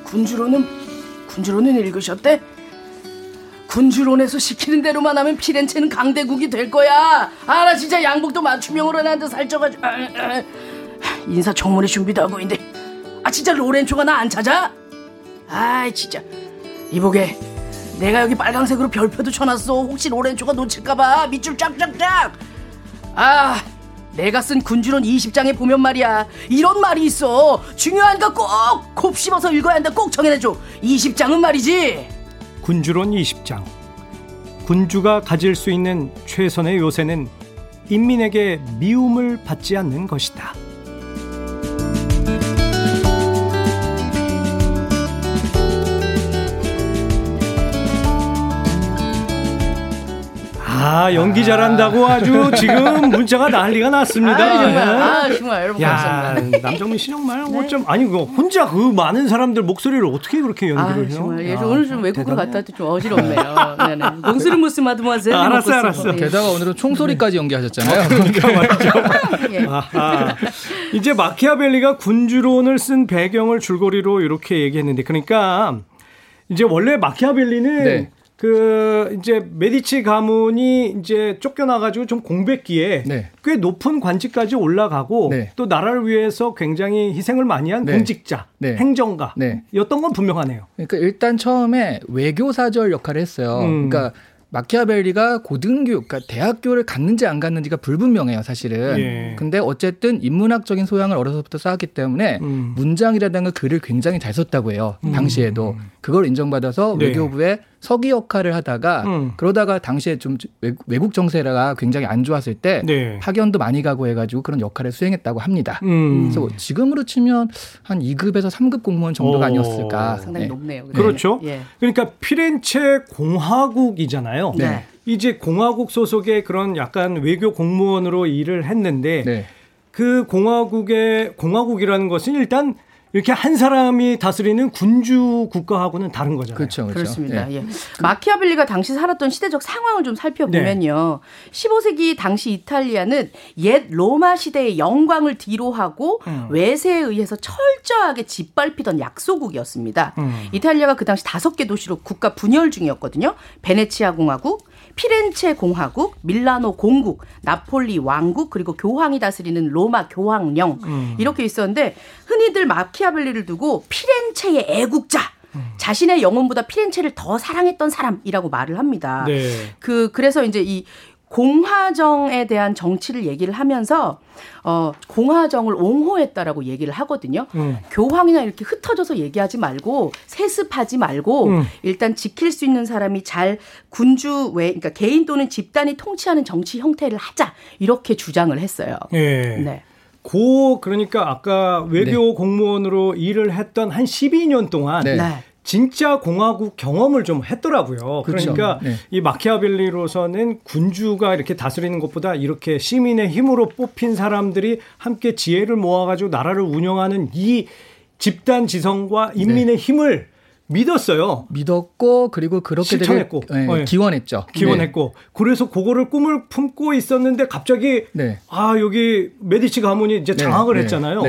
군주로는 군주로는 읽으셨대? 군주론에서 시키는 대로만 하면 피렌체는 강대국이 될 거야. 아 나 진짜 양복도 맞춤형으로 해놨는데 살쪄가지고 아, 아, 인사 청문회 준비도 하고 있는데 아 진짜 로렌초가 나 안 찾아? 아 진짜 이보게 내가 여기 빨강색으로 별표도 쳐놨어. 혹시 로렌초가 놓칠까봐 밑줄 쫙쫙쫙. 아 내가 쓴 군주론 20장에 보면 말이야. 이런 말이 있어. 중요한 거 꼭 곱씹어서 읽어야 한다. 꼭 정해내줘. 20장은 말이지. 군주론 20장. 군주가 가질 수 있는 최선의 요새는 인민에게 미움을 받지 않는 것이다 아 연기 잘한다고 아주 지금 문자가 난리가 났습니다. 아, 정말, 아, 정말 여러분 야, 감사합니다. 남정민 씨 정말 네. 어쩜 아니 그 혼자 그 많은 사람들 목소리를 어떻게 그렇게 연기를 아, 해요? 정말 예, 오늘 좀 외국으로 갔다 왔더니 좀 어지럽네요. 네 네. 몽스르 무스 마드모아젤. 아, 알았어, 알았어. 예. 게다가 오늘은 총소리까지 연기하셨잖아요. 그러니까 말이죠. 예. 이제 마키아벨리가 군주론을 쓴 배경을 줄거리로 이렇게 얘기했는데 그러니까 이제 원래 마키아벨리는 네. 그 이제 메디치 가문이 이제 쫓겨나가지고 좀 공백기에 네. 꽤 높은 관직까지 올라가고 네. 또 나라를 위해서 굉장히 희생을 많이 한 네. 공직자, 네. 행정가였던 네. 건 분명하네요. 그러니까 일단 처음에 외교 사절 역할을 했어요. 음. 그러니까 마키아벨리가 고등교, 그러니까 대학교를 갔는지 안 갔는지가 불분명해요, 사실은. 예. 근데 어쨌든 인문학적인 소양을 어려서부터 쌓았기 때문에 음. 문장이라든가 글을 굉장히 잘 썼다고 해요. 음. 당시에도. 그걸 인정받아서 네. 외교부에 서기 역할을 하다가 음. 그러다가 당시에 좀 외국 정세가 굉장히 안 좋았을 때 네. 파견도 많이 가고 해가지고 그런 역할을 수행했다고 합니다. 음. 그래서 지금으로 치면 한 2급에서 3급 공무원 정도가 오. 아니었을까. 상당히 네. 높네요. 그렇죠. 예. 그러니까 피렌체 공화국이잖아요. 네. 이제 공화국 소속의 그런 약간 외교 공무원으로 일을 했는데 네. 그 공화국의 공화국이라는 것은 일단 이렇게 한 사람이 다스리는 군주 국가하고는 다른 거잖아요. 그렇죠. 그렇죠. 그렇습니다 예. 예. 마키아벨리가 당시 살았던 시대적 상황을 좀 살펴보면요. 네. 15세기 당시 이탈리아는 옛 로마 시대의 영광을 뒤로하고 음. 외세에 의해서 철저하게 짓밟히던 약소국이었습니다. 음. 이탈리아가 그 당시 다섯 개 도시로 국가 분열 중이었거든요. 베네치아 공화국, 피렌체 공화국, 밀라노 공국, 나폴리 왕국 그리고 교황이 다스리는 로마 교황령 음. 이렇게 있었는데 흔히들 마키아벨리를 두고 피렌체의 애국자 음. 자신의 영혼보다 피렌체를 더 사랑했던 사람이라고 말을 합니다. 네. 그 그래서 이제 이 공화정에 대한 정치를 얘기를 하면서 어 공화정을 옹호했다라고 얘기를 하거든요. 음. 교황이나 이렇게 흩어져서 얘기하지 말고 세습하지 말고 음. 일단 지킬 수 있는 사람이 잘 군주 외 그러니까 개인 또는 집단이 통치하는 정치 형태를 하자 이렇게 주장을 했어요. 예. 네. 고 그러니까 아까 외교 네. 공무원으로 일을 했던 한 12년 동안 네. 네. 진짜 공화국 경험을 좀 했더라고요. 그렇죠. 그러니까 네. 이 마키아벨리로서는 군주가 이렇게 다스리는 것보다 이렇게 시민의 힘으로 뽑힌 사람들이 함께 지혜를 모아가지고 나라를 운영하는 이 집단 지성과 인민의 네. 힘을 믿었어요. 믿었고 그리고 그렇게 실천했고 되게, 네, 기원했죠. 기원했고 네. 그래서 그거를 꿈을 품고 있었는데 갑자기 네. 아 여기 메디치 가문이 이제 네. 장악을 했잖아요.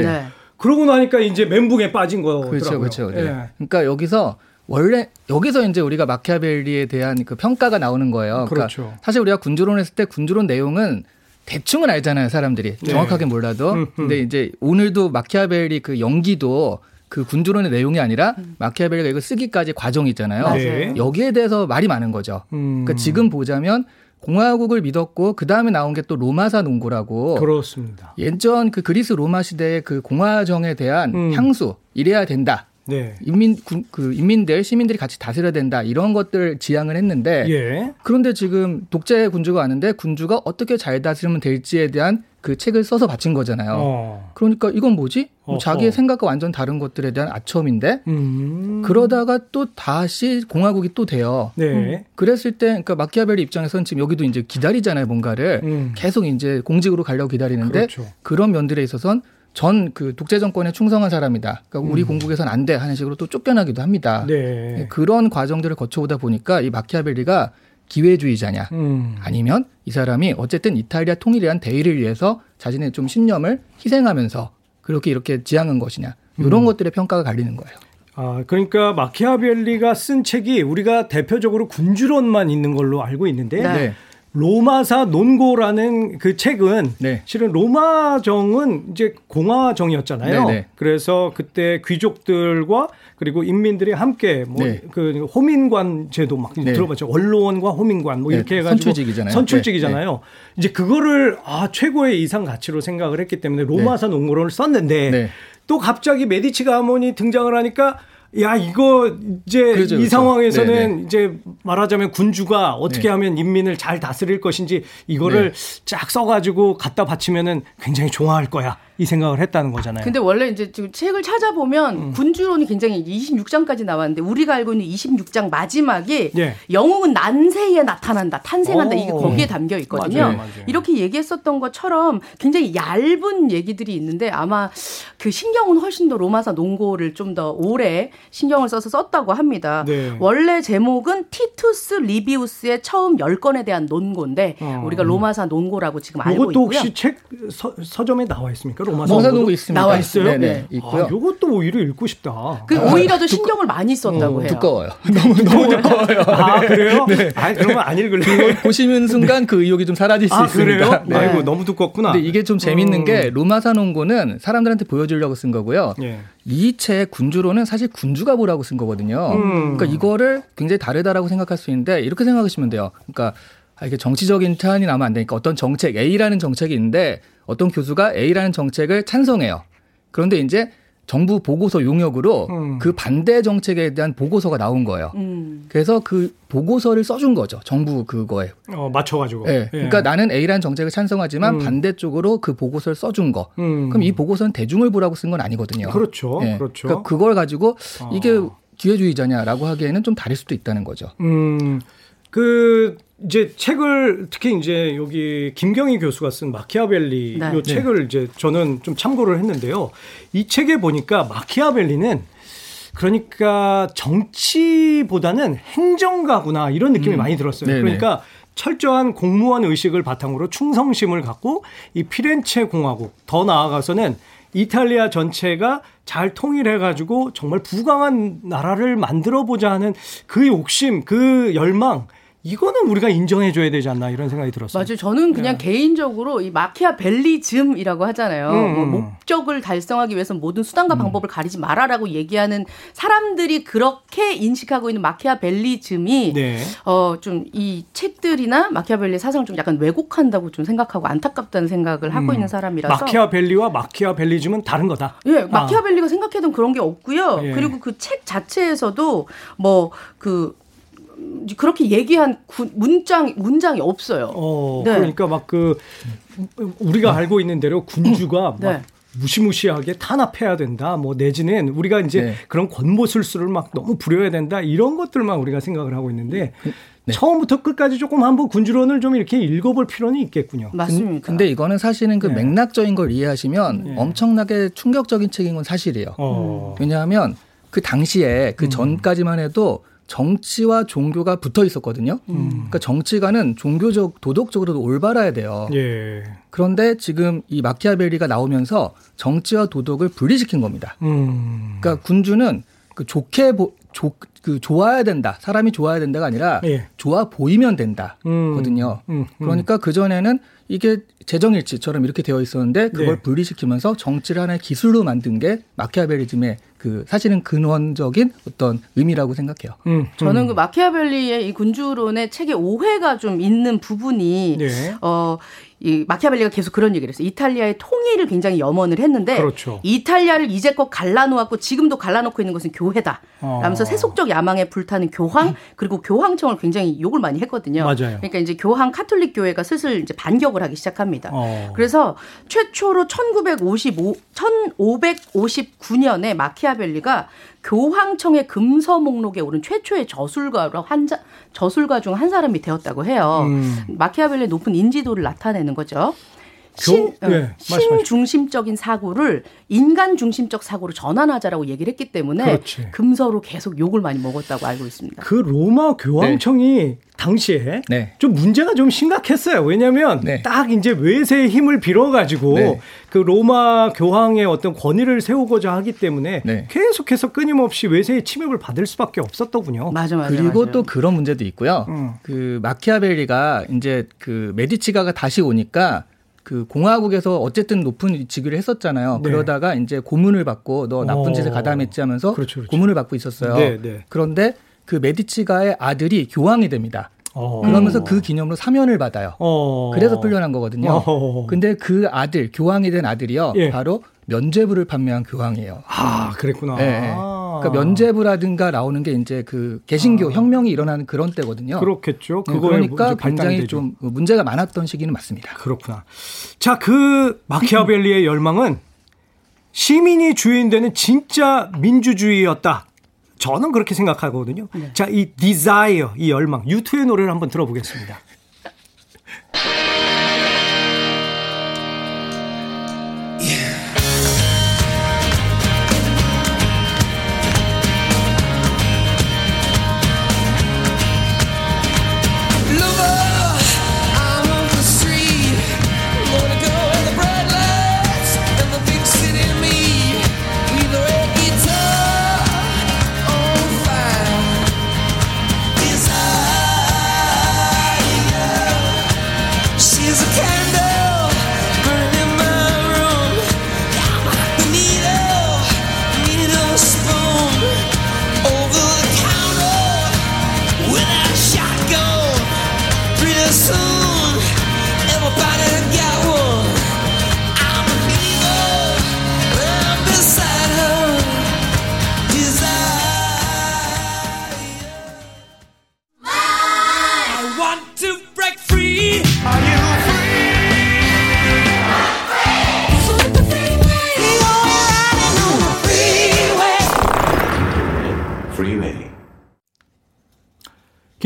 그러고 나니까 이제 멘붕에 빠진 거더라고요. 그렇죠, 그렇죠. 네. 네. 그러니까 여기서 원래 여기서 이제 우리가 마키아벨리에 대한 그 평가가 나오는 거예요. 그러니까 그렇죠. 사실 우리가 군주론 했을 때 군주론 내용은 대충은 알잖아요, 사람들이. 네. 정확하게 몰라도. 음, 음. 근데 이제 오늘도 마키아벨리 그 연기도 그 군주론의 내용이 아니라 음. 마키아벨리가 이거 쓰기까지 과정이 있잖아요. 네. 여기에 대해서 말이 많은 거죠. 음. 그러니까 지금 보자면 공화국을 믿었고 그 다음에 나온 게 또 로마사 농고라고 그렇습니다. 예전 그 그리스 로마 시대의 그 공화정에 대한 음. 향수 이래야 된다. 네. 인민 그 인민들 시민들이 같이 다스려야 된다 이런 것들 지향을 했는데 예. 그런데 지금 독재 군주가 왔는데 군주가 어떻게 잘 다스리면 될지에 대한 그 책을 써서 바친 거잖아요. 어. 그러니까 이건 뭐지? 어, 자기의 생각과 완전 다른 것들에 대한 아첨인데 음. 그러다가 또 다시 공화국이 또 돼요. 네. 음. 그랬을 때 그러니까 마키아벨리 입장에서는 지금 여기도 이제 기다리잖아요, 뭔가를 음. 계속 이제 공직으로 가려고 기다리는데 그렇죠. 그런 면들에 있어서는 전 그 독재 정권에 충성한 사람이다. 그러니까 우리 음. 공국에선 안 돼 하는 식으로 또 쫓겨나기도 합니다. 네. 그런 과정들을 거쳐오다 보니까 이 마키아벨리가 기회주의자냐 음. 아니면 이 사람이 어쨌든 이탈리아 통일이란 대의를 위해서 자신의 좀 신념을 희생하면서 그렇게 이렇게 지향한 것이냐 이런 음. 것들의 평가가 갈리는 거예요. 아, 그러니까 마키아벨리가 쓴 책이 우리가 대표적으로 군주론만 있는 걸로 알고 있는데 네. 로마사 논고라는 그 책은 네. 실은 로마정은 이제 공화정이었잖아요. 네네. 네. 그래서 그때 귀족들과 그리고 인민들이 함께 뭐그 네. 호민관 제도 막 네. 들어봤죠. 원로원과 호민관 뭐 네. 이렇게 해가지고 선출직이잖아요. 선출직이잖아요. 네. 이제 그거를 아 최고의 이상 가치로 생각을 했기 때문에 로마사 논고를 썼는데 또 갑자기 메디치 가문이 등장을 하니까 야 이거 이제 그렇죠, 이 그렇죠. 상황에서는 네네. 네. 이제 말하자면 군주가 어떻게 네. 하면 인민을 잘 다스릴 것인지 이거를 네. 쫙 써가지고 갖다 바치면은 굉장히 좋아할 거야. 이 생각을 했다는 거잖아요. 근데 원래 이제 지금 책을 찾아보면 음. 군주론이 굉장히 26장까지 나왔는데 우리가 알고 있는 26장 마지막이 예. 영웅은 난세에 나타난다, 탄생한다. 오. 이게 거기에 담겨 있거든요. 맞아요, 맞아요. 이렇게 얘기했었던 것처럼 굉장히 얇은 얘기들이 있는데 아마 그 신경은 훨씬 더 로마사 논고를 좀 더 오래 신경을 써서 썼다고 합니다. 네. 원래 제목은 티투스 리비우스의 처음 10건에 대한 논고인데 어. 우리가 로마사 논고라고 지금 알고 있고요. 이것도 혹시 책 서, 서점에 나와 있습니까? 로마사농구 있습니다. 나와 있어요? 네, 네. 있고요. 아, 요것도 오히려 읽고 싶다. 그 오히려 더 신경을 많이 썼다고 어, 해요. 두꺼워요. 너무 너무 두꺼워요. 아 그래요? 네. 아 그러면 안 읽을래. 보시는 순간 그 의욕이 좀 사라질 수 아, 있습니다. 네. 아이고 너무 두껍구나. 근데 이게 좀 재밌는 음. 게 로마사 농구는 사람들한테 보여주려고 쓴 거고요. 예. 이책 군주로는 사실 군주가 보라고 쓴 거거든요. 음. 그러니까 이거를 굉장히 다르다라고 생각할 수 있는데 이렇게 생각하시면 돼요. 그러니까 아, 이게 정치적인 태안이 나면 안 되니까 어떤 정책 A라는 정책이 있는데 어떤 교수가 A라는 정책을 찬성해요. 그런데 이제 정부 보고서 용역으로 음. 그 반대 정책에 대한 보고서가 나온 거예요. 음. 그래서 그 보고서를 써준 거죠. 정부 그거에. 어, 맞춰가지고. 네. 예. 그러니까 나는 A라는 정책을 찬성하지만 음. 반대쪽으로 그 보고서를 써준 거. 음. 그럼 이 보고서는 대중을 보라고 쓴 건 아니거든요. 그렇죠. 네. 그렇죠. 그러니까 그걸 가지고 어. 이게 기회주의자냐라고 하기에는 좀 다를 수도 있다는 거죠. 음. 그 이제 책을 특히 이제 여기 김경희 교수가 쓴 마키아벨리 네. 요 책을 네. 이제 저는 좀 참고를 했는데요. 이 책에 보니까 마키아벨리는 그러니까 정치보다는 행정가구나 이런 느낌이 음. 많이 들었어요. 네네. 그러니까 철저한 공무원 의식을 바탕으로 충성심을 갖고 이 피렌체 공화국 더 나아가서는 이탈리아 전체가 잘 통일해 가지고 정말 부강한 나라를 만들어 보자 하는 그 욕심, 그 열망 이거는 우리가 인정해줘야 되지 않나 이런 생각이 들었어요. 맞아요. 저는 그냥 네. 개인적으로 이 마키아벨리즘이라고 하잖아요. 음, 뭐 음. 목적을 달성하기 위해서 모든 수단과 음. 방법을 가리지 마라라고 얘기하는 사람들이 그렇게 인식하고 있는 마키아벨리즘이 네. 어좀 이 책들이나 마키아벨리 사상을 좀 약간 왜곡한다고 좀 생각하고 안타깝다는 생각을 하고 음. 있는 사람이라서 마키아벨리와 마키아벨리즘은 다른 거다. 예, 아. 마키아벨리가 아. 생각해둔 그런 게 없고요. 예. 그리고 그 책 자체에서도 뭐그 그렇게 얘기한 구, 문장 문장이 없어요. 어, 네. 그러니까 막 그 우리가 네. 알고 있는 대로 군주가 네. 막 무시무시하게 탄압해야 된다. 뭐 내지는 우리가 이제 네. 그런 권모술수를 막 너무 부려야 된다. 이런 것들만 우리가 생각을 하고 있는데 그, 네. 처음부터 끝까지 조금 한번 군주론을 좀 이렇게 읽어볼 필요는 있겠군요. 맞습니다. 근데 이거는 사실은 그 네. 맥락적인 걸 이해하시면 네. 엄청나게 충격적인 책인 건 사실이에요. 어. 왜냐하면 그 당시에 그 음. 전까지만 해도 정치와 종교가 붙어 있었거든요. 음. 그러니까 정치가는 종교적 도덕적으로도 올바라야 돼요. 예. 그런데 지금 이 마키아벨리가 나오면서 정치와 도덕을 분리시킨 겁니다. 음. 그러니까 군주는 그 좋게 보, 조, 그 좋아야 된다. 사람이 좋아야 된다가 아니라 예. 좋아 보이면 된다거든요. 음. 음, 음. 그러니까 그 전에는 이게 재정일치처럼 이렇게 되어 있었는데 그걸 네. 분리시키면서 정치를 하나의 기술로 만든 게 마키아벨리즘의 그 사실은 근원적인 어떤 의미라고 생각해요. 음, 저는 음. 그 마키아벨리의 이 군주론의 책의 오해가 좀 있는 부분이 네. 어 이 마키아벨리가 계속 그런 얘기를 했어요. 이탈리아의 통일을 굉장히 염원을 했는데 그렇죠. 이탈리아를 이제껏 갈라놓았고 지금도 갈라놓고 있는 것은 교회다. 어. 라면서 세속적 야망에 불타는 교황 그리고 교황청을 굉장히 욕을 많이 했거든요. 맞아요. 그러니까 이제 교황 카톨릭 교회가 슬슬 이제 반격을 하기 시작 합니다. 어. 그래서 최초로 1955 1559년에 마키아벨리가 교황청의 금서 목록에 오른 최초의 저술가로 한 자, 저술가 중 한 사람이 되었다고 해요. 음. 마키아벨리의 높은 인지도를 나타내는 거죠. 신, 교, 네, 신중심적인 사고를 인간 중심적 사고로 전환하자라고 얘기를 했기 때문에 그렇지. 금서로 계속 욕을 많이 먹었다고 알고 있습니다. 그 로마 교황청이 네. 당시에 네. 좀 문제가 좀 심각했어요. 왜냐하면 네. 딱 이제 외세의 힘을 빌어가지고 네. 그 로마 교황의 어떤 권위를 세우고자 하기 때문에 네. 계속해서 끊임없이 외세의 침입을 받을 수밖에 없었더군요. 맞아, 맞아. 그리고 맞아요. 또 그런 문제도 있고요. 음. 그 마키아벨리가 이제 그 메디치가가 다시 오니까 그 공화국에서 어쨌든 높은 직위를 했었잖아요. 네. 그러다가 이제 고문을 받고 너 나쁜 짓을 어. 가담했지 하면서 그렇죠, 그렇죠. 고문을 받고 있었어요. 네, 네. 그런데 그 메디치가의 아들이 교황이 됩니다. 어. 그러면서 그 기념으로 사면을 받아요. 어. 그래서 풀려난 거거든요. 어. 근데 그 아들, 교황이 된 아들이요. 예. 바로 면죄부를 판매한 교황이에요. 아, 그랬구나. 네. 네. 그러니까 면죄부라든가 나오는 게 이제 그 개신교 아. 혁명이 일어나는 그런 때거든요. 그렇겠죠. 네, 그러니까 굉장히 좀 문제가 많았던 시기는 맞습니다. 그렇구나. 자, 그 마키아벨리의 열망은 시민이 주인 되는 진짜 민주주의였다. 저는 그렇게 생각하거든요. 네. 자, 이 desire, 이 열망, 유투의 노래를 한번 들어보겠습니다.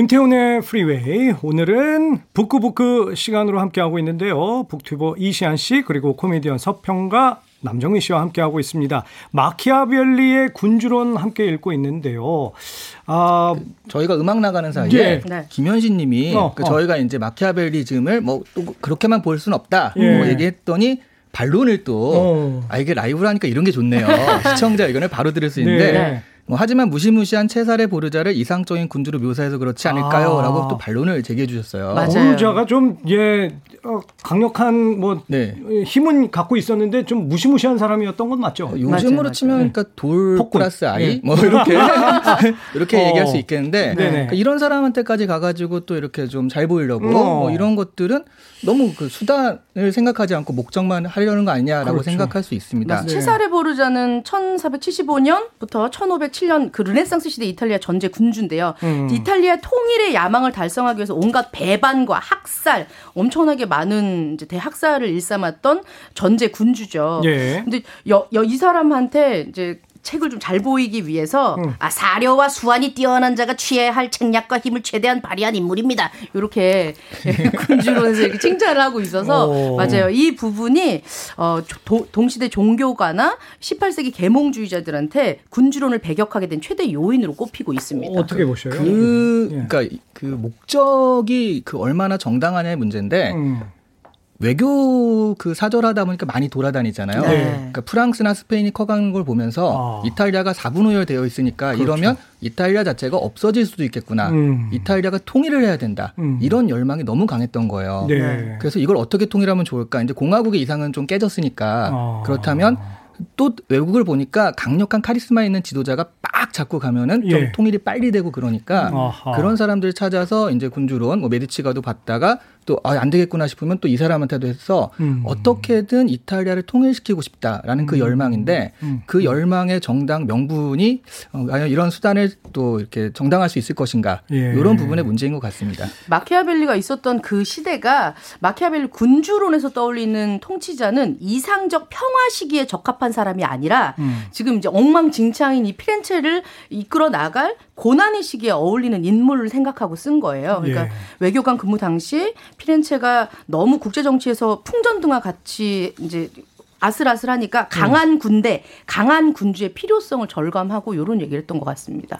김태훈의 프리웨이 오늘은 북구북구 시간으로 함께하고 있는데요. 북튜버 이시안 씨 그리고 코미디언 서평가 남정희 씨와 함께하고 있습니다. 마키아벨리의 군주론 함께 읽고 있는데요. 아, 그 저희가 음악 나가는 사이에 네. 김현신 님이 어, 그 어. 저희가 이제 마키아벨리즘을 뭐또 그렇게만 볼 수는 없다. 예. 뭐 얘기했더니 반론을 또, 어. 아, 이게 라이브로 하니까 이런 게 좋네요. 시청자 의견을 바로 들을 수 있는데, 네. 뭐 하지만 무시무시한 채살의 보르자를 이상적인 군주로 묘사해서 그렇지 않을까요? 아. 라고 또 반론을 제기해 주셨어요. 보르자가 좀, 예, 어, 강력한 뭐 네. 힘은 갖고 있었는데 좀 무시무시한 사람이었던 건 맞죠? 요즘으로 맞아요, 치면 맞아요. 그러니까 돌 폭군. 플러스 아이 네. 뭐 이렇게 이렇게 어. 얘기할 수 있겠는데 그러니까 이런 사람한테까지 가가지고 또 이렇게 좀 잘 보이려고 어. 뭐 이런 것들은 너무 그 수단을 생각하지 않고 목적만 하려는 거 아니냐라고 그렇죠. 생각할 수 있습니다. 네. 치사레 보르자는 1475년부터 1507년 그 르네상스 시대 이탈리아 전제 군주인데요. 음. 이탈리아 통일의 야망을 달성하기 위해서 온갖 배반과 학살, 엄청나게 많은 이제 대학살을 일삼았던 전제 군주죠. 예. 근데 여, 여, 이 사람한테 이제 책을 좀 잘 보이기 위해서 음. 아 사려와 수완이 뛰어난 자가 취해야 할 책략과 힘을 최대한 발휘한 인물입니다. 이렇게 군주론에서 이렇게 칭찬을 하고 있어서 오. 맞아요. 이 부분이 어 도, 동시대 종교가나 18세기 계몽주의자들한테 군주론을 배격하게 된 최대 요인으로 꼽히고 있습니다. 어, 떻게 보셔요? 그 예. 그러니까 그 목적이 그 얼마나 정당하냐의 문제인데 음. 외교 그 사절하다 보니까 많이 돌아다니잖아요. 네. 그러니까 프랑스나 스페인이 커가는 걸 보면서 아. 이탈리아가 사분오열되어 있으니까 그렇죠. 이러면 이탈리아 자체가 없어질 수도 있겠구나. 음. 이탈리아가 통일을 해야 된다. 음. 이런 열망이 너무 강했던 거예요. 네. 그래서 이걸 어떻게 통일하면 좋을까? 이제 공화국의 이상은 좀 깨졌으니까 아. 그렇다면 또 외국을 보니까 강력한 카리스마 있는 지도자가 빡 잡고 가면은 좀 예. 통일이 빨리 되고 그러니까 아하. 그런 사람들 찾아서 이제 군주론 뭐 메디치가도 받다가 또안 아, 되겠구나 싶으면 또 이 사람한테도 해서 음. 어떻게든 이탈리아를 통일시키고 싶다라는 그 음. 열망인데 음. 그 열망의 정당 명분이 어, 과연 이런 수단을 또 이렇게 정당할 수 있을 것인가 예. 이런 부분의 문제인 것 같습니다. 마키아벨리가 있었던 그 시대가 마키아벨리 군주론에서 떠올리는 통치자는 이상적 평화 시기에 적합한 사람이 아니라 음. 지금 이제 엉망진창인 이 피렌체를 이끌어 나갈 고난의 시기에 어울리는 인물을 생각하고 쓴 거예요. 그러니까 예. 외교관 근무 당시 피렌체가 너무 국제 정치에서 풍전등과 같이 이제 아슬아슬하니까 강한 음. 군대, 강한 군주의 필요성을 절감하고 이런 얘기를 했던 것 같습니다.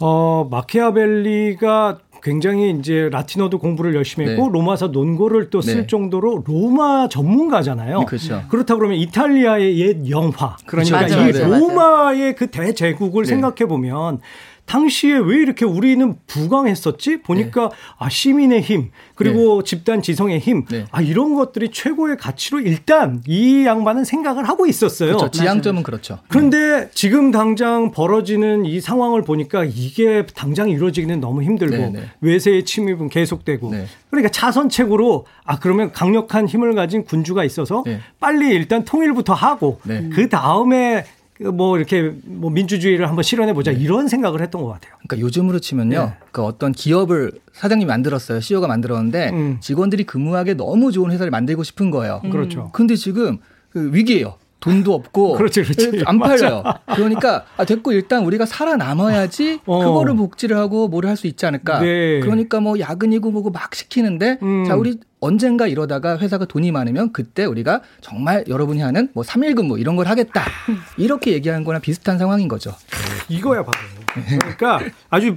어, 마키아벨리가 굉장히 이제 라틴어도 공부를 열심히 했고 네. 로마서 논고를 또쓸 네. 정도로 로마 전문가잖아요. 그렇죠. 그렇다 그러면 이탈리아의 옛 영화 그러니까 그렇죠. 이 로마의 그 대제국을 네. 생각해 보면 당시에 왜 이렇게 우리는 부강했었지? 보니까 네. 아 시민의 힘 그리고 네. 집단 지성의 힘, 네. 아 이런 것들이 최고의 가치로 일단 이 양반은 생각을 하고 있었어요. 그렇죠. 지향점은 그렇죠. 그런데 지금 당장 벌어지는 이 상황을 보니까 이게 당장 이루어지기는 너무 힘들고 네, 네. 외세의 침입은 계속되고 네. 그러니까 차선책으로 아 그러면 강력한 힘을 가진 군주가 있어서 빨리 일단 통일부터 하고 그 다음에 뭐 이렇게 뭐 민주주의를 한번 실현해 보자 네. 이런 생각을 했던 것 같아요. 그러니까 요즘으로 치면요, 네. 그 어떤 기업을 사장님이 만들었어요, CEO가 만들었는데 음. 직원들이 근무하기 너무 좋은 회사를 만들고 싶은 거예요. 음. 그렇죠. 근데 지금 그 위기예요. 돈도 없고 그렇지, 그렇지. 안 팔려요. 그러니까 아 됐고 일단 우리가 살아남아야지 어. 그거를 복지를 하고 뭘할수 있지 않을까. 네. 그러니까 뭐 야근이고 뭐고 막 시키는데 음. 자 우리 언젠가 이러다가 회사가 돈이 많으면 그때 우리가 정말 여러분이 하는 뭐 3일 근무 이런 걸 하겠다. 이렇게 얘기하는 거랑 비슷한 상황인 거죠. 이거야 바로. 그러니까 아주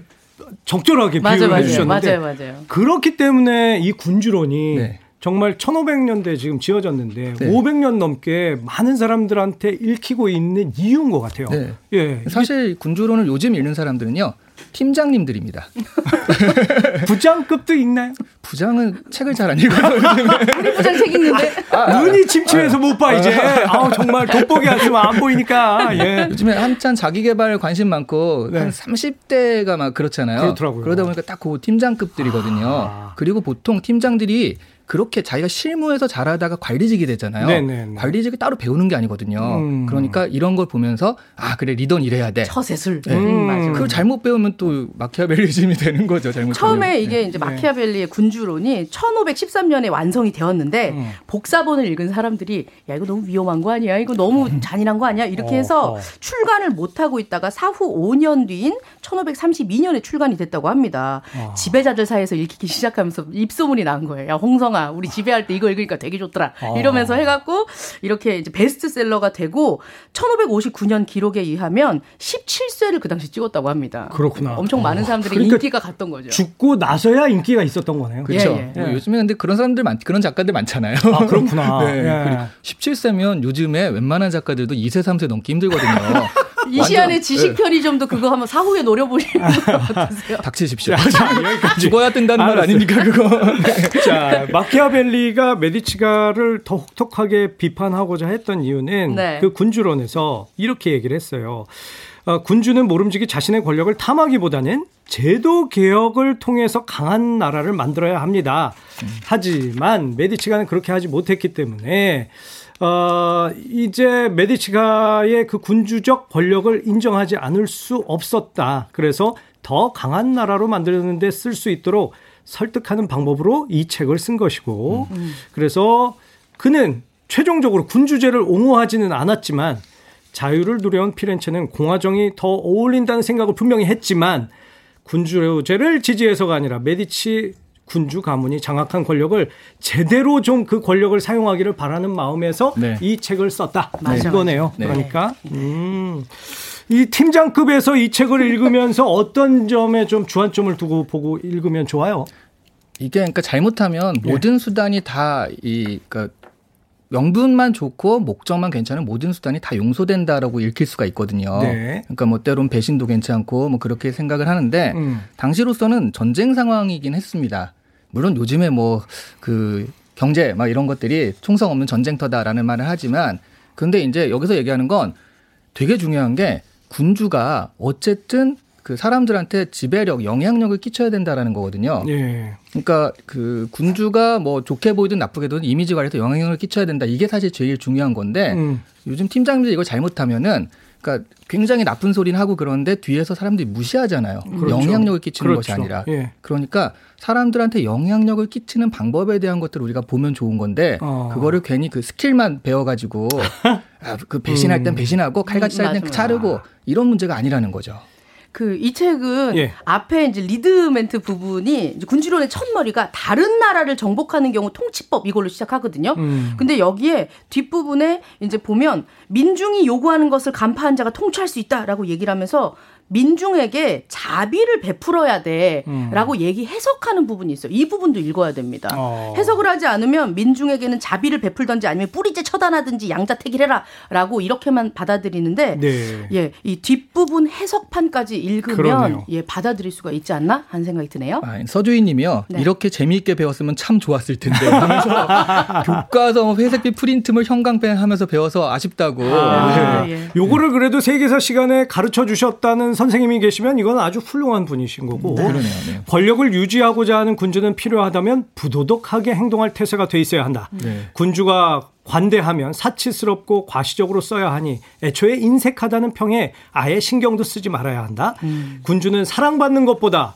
적절하게 비유를 해주셨는데 맞아요, 맞아요. 그렇기 때문에 이 군주론이 네. 정말 1500년대 지금 지어졌는데 네. 500년 넘게 많은 사람들한테 읽히고 있는 이유인 것 같아요. 네. 예. 사실 군주론을 요즘 읽는 사람들은요. 팀장님들입니다. 부장급도 있나요? 부장은 책을 잘 안 읽어요. 우리 부장 책 읽는데 아, 아, 눈이 침침해서 못봐 이제. 아 정말 돋보기 안 쓰면 안 보이니까. 예. 요즘에 한참 자기 개발 관심 많고 네. 한 30대가 막 그렇잖아요. 그렇더라고요. 그러다 보니까 딱 그 팀장급들이거든요. 아. 그리고 보통 팀장들이 그렇게 자기가 실무에서 잘하다가 관리직이 되잖아요. 네네네. 네, 관리직이 따로 배우는 게 아니거든요. 음. 그러니까 이런 걸 보면서 아 그래 리더는 이래야 돼. 처세술. 네. 음, 맞아. 그걸 잘못 배우면 또 마키아벨리즘이 되는 거죠. 잘못. 처음에 배우면. 이게 이제 네. 마키아벨리의 군주론이 1513년에 완성이 되었는데 음. 복사본을 읽은 사람들이 야 이거 너무 위험한 거 아니야? 이거 너무 음. 잔인한 거 아니야? 이렇게 해서 어, 어. 출간을 못 하고 있다가 사후 5년 뒤인 1532년에 출간이 됐다고 합니다. 어. 지배자들 사이에서 읽히기 시작하면서 입소문이 난 거예요. 야 홍성 아, 우리 지배할 때 이거 읽으니까 되게 좋더라. 어. 이러면서 해갖고 이렇게 이제 베스트셀러가 되고 1559년 기록에 의하면 17쇄를 그 당시 찍었다고 합니다. 그렇구나. 엄청 많은 어. 사람들이 그러니까 인기가 갔던 거죠. 죽고 나서야 인기가 있었던 거네요. 그렇죠. 예, 예. 뭐 요즘에 근데 그런 사람들 많, 그런 작가들 많잖아요. 아 그렇구나. 네. 예. 17세면 요즘에 웬만한 작가들도 2세, 3세 넘기 힘들거든요. 이시안의 지식 네. 편의점도 그거 한번 사후에 노려보시는 거 어떠세요? 닥치십시오. 자, 죽어야 된다는 말 아닙니까 그거? 네. 자 마키아벨리가 메디치가를 더 혹독하게 비판하고자 했던 이유는 네. 그 군주론에서 이렇게 얘기를 했어요. 어, 군주는 모름지기 자신의 권력을 탐하기보다는 제도 개혁을 통해서 강한 나라를 만들어야 합니다. 음. 하지만 메디치가는 그렇게 하지 못했기 때문에 어, 이제 메디치가의 그 군주적 권력을 인정하지 않을 수 없었다. 그래서 더 강한 나라로 만드는데 쓸 수 있도록 설득하는 방법으로 이 책을 쓴 것이고, 음. 그래서 그는 최종적으로 군주제를 옹호하지는 않았지만 자유를 누려온 피렌체는 공화정이 더 어울린다는 생각을 분명히 했지만 군주제를 지지해서가 아니라 메디치 군주 가문이 장악한 권력을 제대로 좀 그 권력을 사용하기를 바라는 마음에서 네. 이 책을 썼다. 맞아, 이거네요. 네. 그러니까 음. 이 팀장급에서 이 책을 읽으면서 어떤 점에 좀 주안점을 두고 보고 읽으면 좋아요? 이게 그러니까 잘못하면 네. 모든 수단이 다이 그러니까 명분만 좋고 목적만 괜찮은 모든 수단이 다 용서된다라고 읽힐 수가 있거든요. 네. 그러니까 뭐 때론 배신도 괜찮고 뭐 그렇게 생각을 하는데 음. 당시로서는 전쟁 상황이긴 했습니다. 물론 요즘에 뭐 그 경제 막 이런 것들이 총성 없는 전쟁터다라는 말을 하지만 근데 이제 여기서 얘기하는 건 되게 중요한 게 군주가 어쨌든 그 사람들한테 지배력, 영향력을 끼쳐야 된다라는 거거든요. 예. 그러니까 그 군주가 뭐 좋게 보이든 나쁘게 보이든 이미지 관리에서 영향력을 끼쳐야 된다. 이게 사실 제일 중요한 건데 음. 요즘 팀장님들 이걸 잘못하면은 그러니까 굉장히 나쁜 소리는 하고 그러는데 뒤에서 사람들이 무시하잖아요. 그렇죠. 영향력을 끼치는 그렇죠. 것이 아니라. 예. 그러니까 사람들한테 영향력을 끼치는 방법에 대한 것들을 우리가 보면 좋은 건데 어. 그거를 괜히 그 스킬만 배워가지고 아, 그 배신할 땐 음. 배신하고 칼같이 할땐 자르고 이런 문제가 아니라는 거죠. 그이 책은 예. 앞에 이제 리드 멘트 부분이 이제 군주론의 첫머리가 다른 나라를 정복하는 경우 통치법 이걸로 시작하거든요. 음. 근데 여기에 뒷부분에 이제 보면 민중이 요구하는 것을 간파한 자가 통치할 수 있다라고 얘기를 하면서 민중에게 자비를 베풀어야 돼라고 음. 얘기 해석하는 부분이 있어요. 이 부분도 읽어야 됩니다. 어. 해석을 하지 않으면 민중에게는 자비를 베풀던지 아니면 뿌리째 처단하든지 양자택일 해라라고 이렇게만 받아들이는데 네. 예, 이 뒷부분 해석판까지 읽으면 그러네요. 예, 받아들일 수가 있지 않나 하는 생각이 드네요. 아, 서주인 님이요. 네. 이렇게 재미있게 배웠으면 참 좋았을 텐데 하면서 교과서 회색빛 프린트물 형광펜 하면서 배워서 아쉽다고. 아, 네. 예. 요거를 그래도 세계사 시간에 가르쳐 주셨다는 선생님이 계시면 이건 아주 훌륭한 분이신 거고 네. 네. 권력을 유지하고자 하는 군주는 필요하다면 부도덕하게 행동할 태세가 돼 있어야 한다. 네. 군주가 관대하면 사치스럽고 과시적으로 써야 하니 애초에 인색하다는 평에 아예 신경도 쓰지 말아야 한다. 음. 군주는 사랑받는 것보다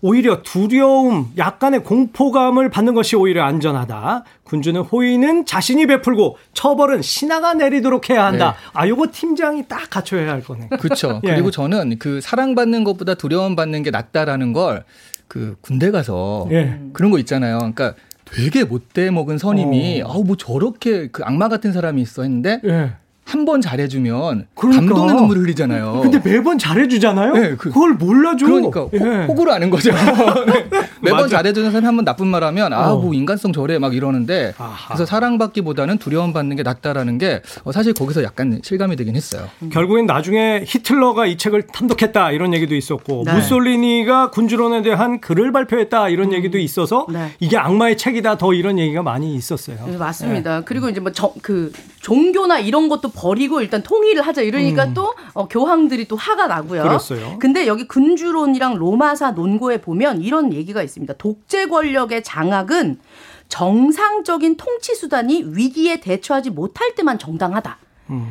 오히려 두려움, 약간의 공포감을 받는 것이 오히려 안전하다. 군주는 호의는 자신이 베풀고 처벌은 신하가 내리도록 해야 한다. 네. 아, 요거 팀장이 딱 갖춰야 할 거네. 그렇죠. 예. 그리고 저는 그 사랑받는 것보다 두려움 받는 게 낫다라는 걸 그 군대 가서 예. 그런 거 있잖아요. 그러니까 되게 못돼 먹은 선임이 어. 아우 뭐 저렇게 그 악마 같은 사람이 있어 했는데 예. 한 번 잘해주면 그러니까. 감동의 눈물을 흘리잖아요. 근데 매번 잘해주잖아요. 네, 그, 걸 몰라줘. 그러니까 예. 호구로 아는 거죠. 네. 매번 잘해주는 사람이 한 번 나쁜 말하면 아뭐 어. 인간성 저래 막 이러는데 아하. 그래서 사랑받기보다는 두려움 받는 게 낫다라는 게 어, 사실 거기서 약간 실감이 되긴 했어요. 음. 결국엔 나중에 히틀러가 이 책을 탐독했다 이런 얘기도 있었고 네. 무솔리니가 군주론에 대한 글을 발표했다 이런 음. 얘기도 있어서 네. 이게 악마의 책이다 더 이런 얘기가 많이 있었어요. 네, 맞습니다. 그리고 이제 뭐 그 종교나 이런 것도 버리고 일단 통일을 하자 이러니까 음. 또 어, 교황들이 또 화가 나고요. 그렇어요. 근데 여기 군주론이랑 로마사 논고에 보면 이런 얘기가 있습니다. 독재 권력의 장악은 정상적인 통치 수단이 위기에 대처하지 못할 때만 정당하다.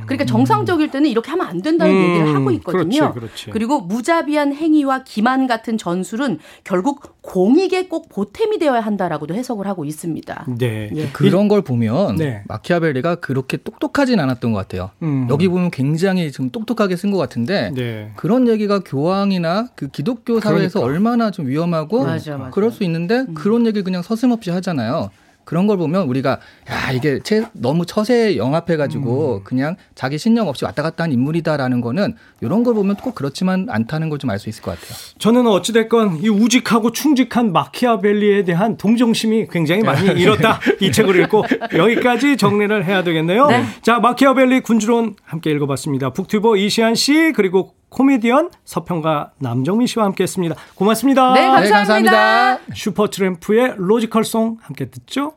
그러니까 정상적일 때는 이렇게 하면 안 된다는 음, 얘기를 하고 있거든요. 그렇지, 그렇지. 그리고 무자비한 행위와 기만 같은 전술은 결국 공익에 꼭 보탬이 되어야 한다라고도 해석을 하고 있습니다. 네. 예. 그런 걸 보면 네. 마키아벨리가 그렇게 똑똑하진 않았던 것 같아요. 음. 여기 보면 굉장히 좀 똑똑하게 쓴 것 같은데 네. 그런 얘기가 교황이나 그 기독교 사회에서 그러니까. 얼마나 좀 위험하고 맞아, 맞아. 그럴 수 있는데 음. 그런 얘기를 그냥 서슴없이 하잖아요. 그런 걸 보면 우리가 야 이게 채, 너무 처세에 영합해가지고 음. 그냥 자기 신념 없이 왔다 갔다 한 인물이다라는 거는 이런 걸 보면 꼭 그렇지만 않다는 걸 좀 알 수 있을 것 같아요. 저는 어찌됐건 이 우직하고 충직한 마키아벨리에 대한 동정심이 굉장히 많이 일었다 이 책을 읽고 여기까지 정리를 해야 되겠네요. 네. 자 마키아벨리 군주론 함께 읽어봤습니다. 북튜버 이시안 씨 그리고 코미디언 서평가 남정민 씨와 함께했습니다. 고맙습니다. 네, 감사합니다. 네, 감사합니다. 슈퍼트램프의 로지컬송 함께 듣죠.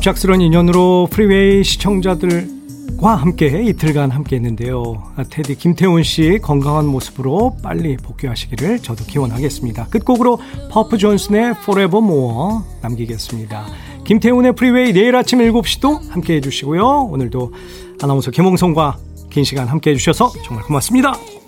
갑작스런 인연으로 프리웨이 시청자들과 함께 이틀간 함께 했는데요. 아, 테디 김태훈 씨 건강한 모습으로 빨리 복귀하시기를 저도 기원하겠습니다. 끝곡으로 퍼프 존슨의 Forever More 남기겠습니다. 김태훈의 프리웨이 내일 아침 7시도 함께 해주시고요. 오늘도 아나운서 김홍성과 긴 시간 함께 해주셔서 정말 고맙습니다.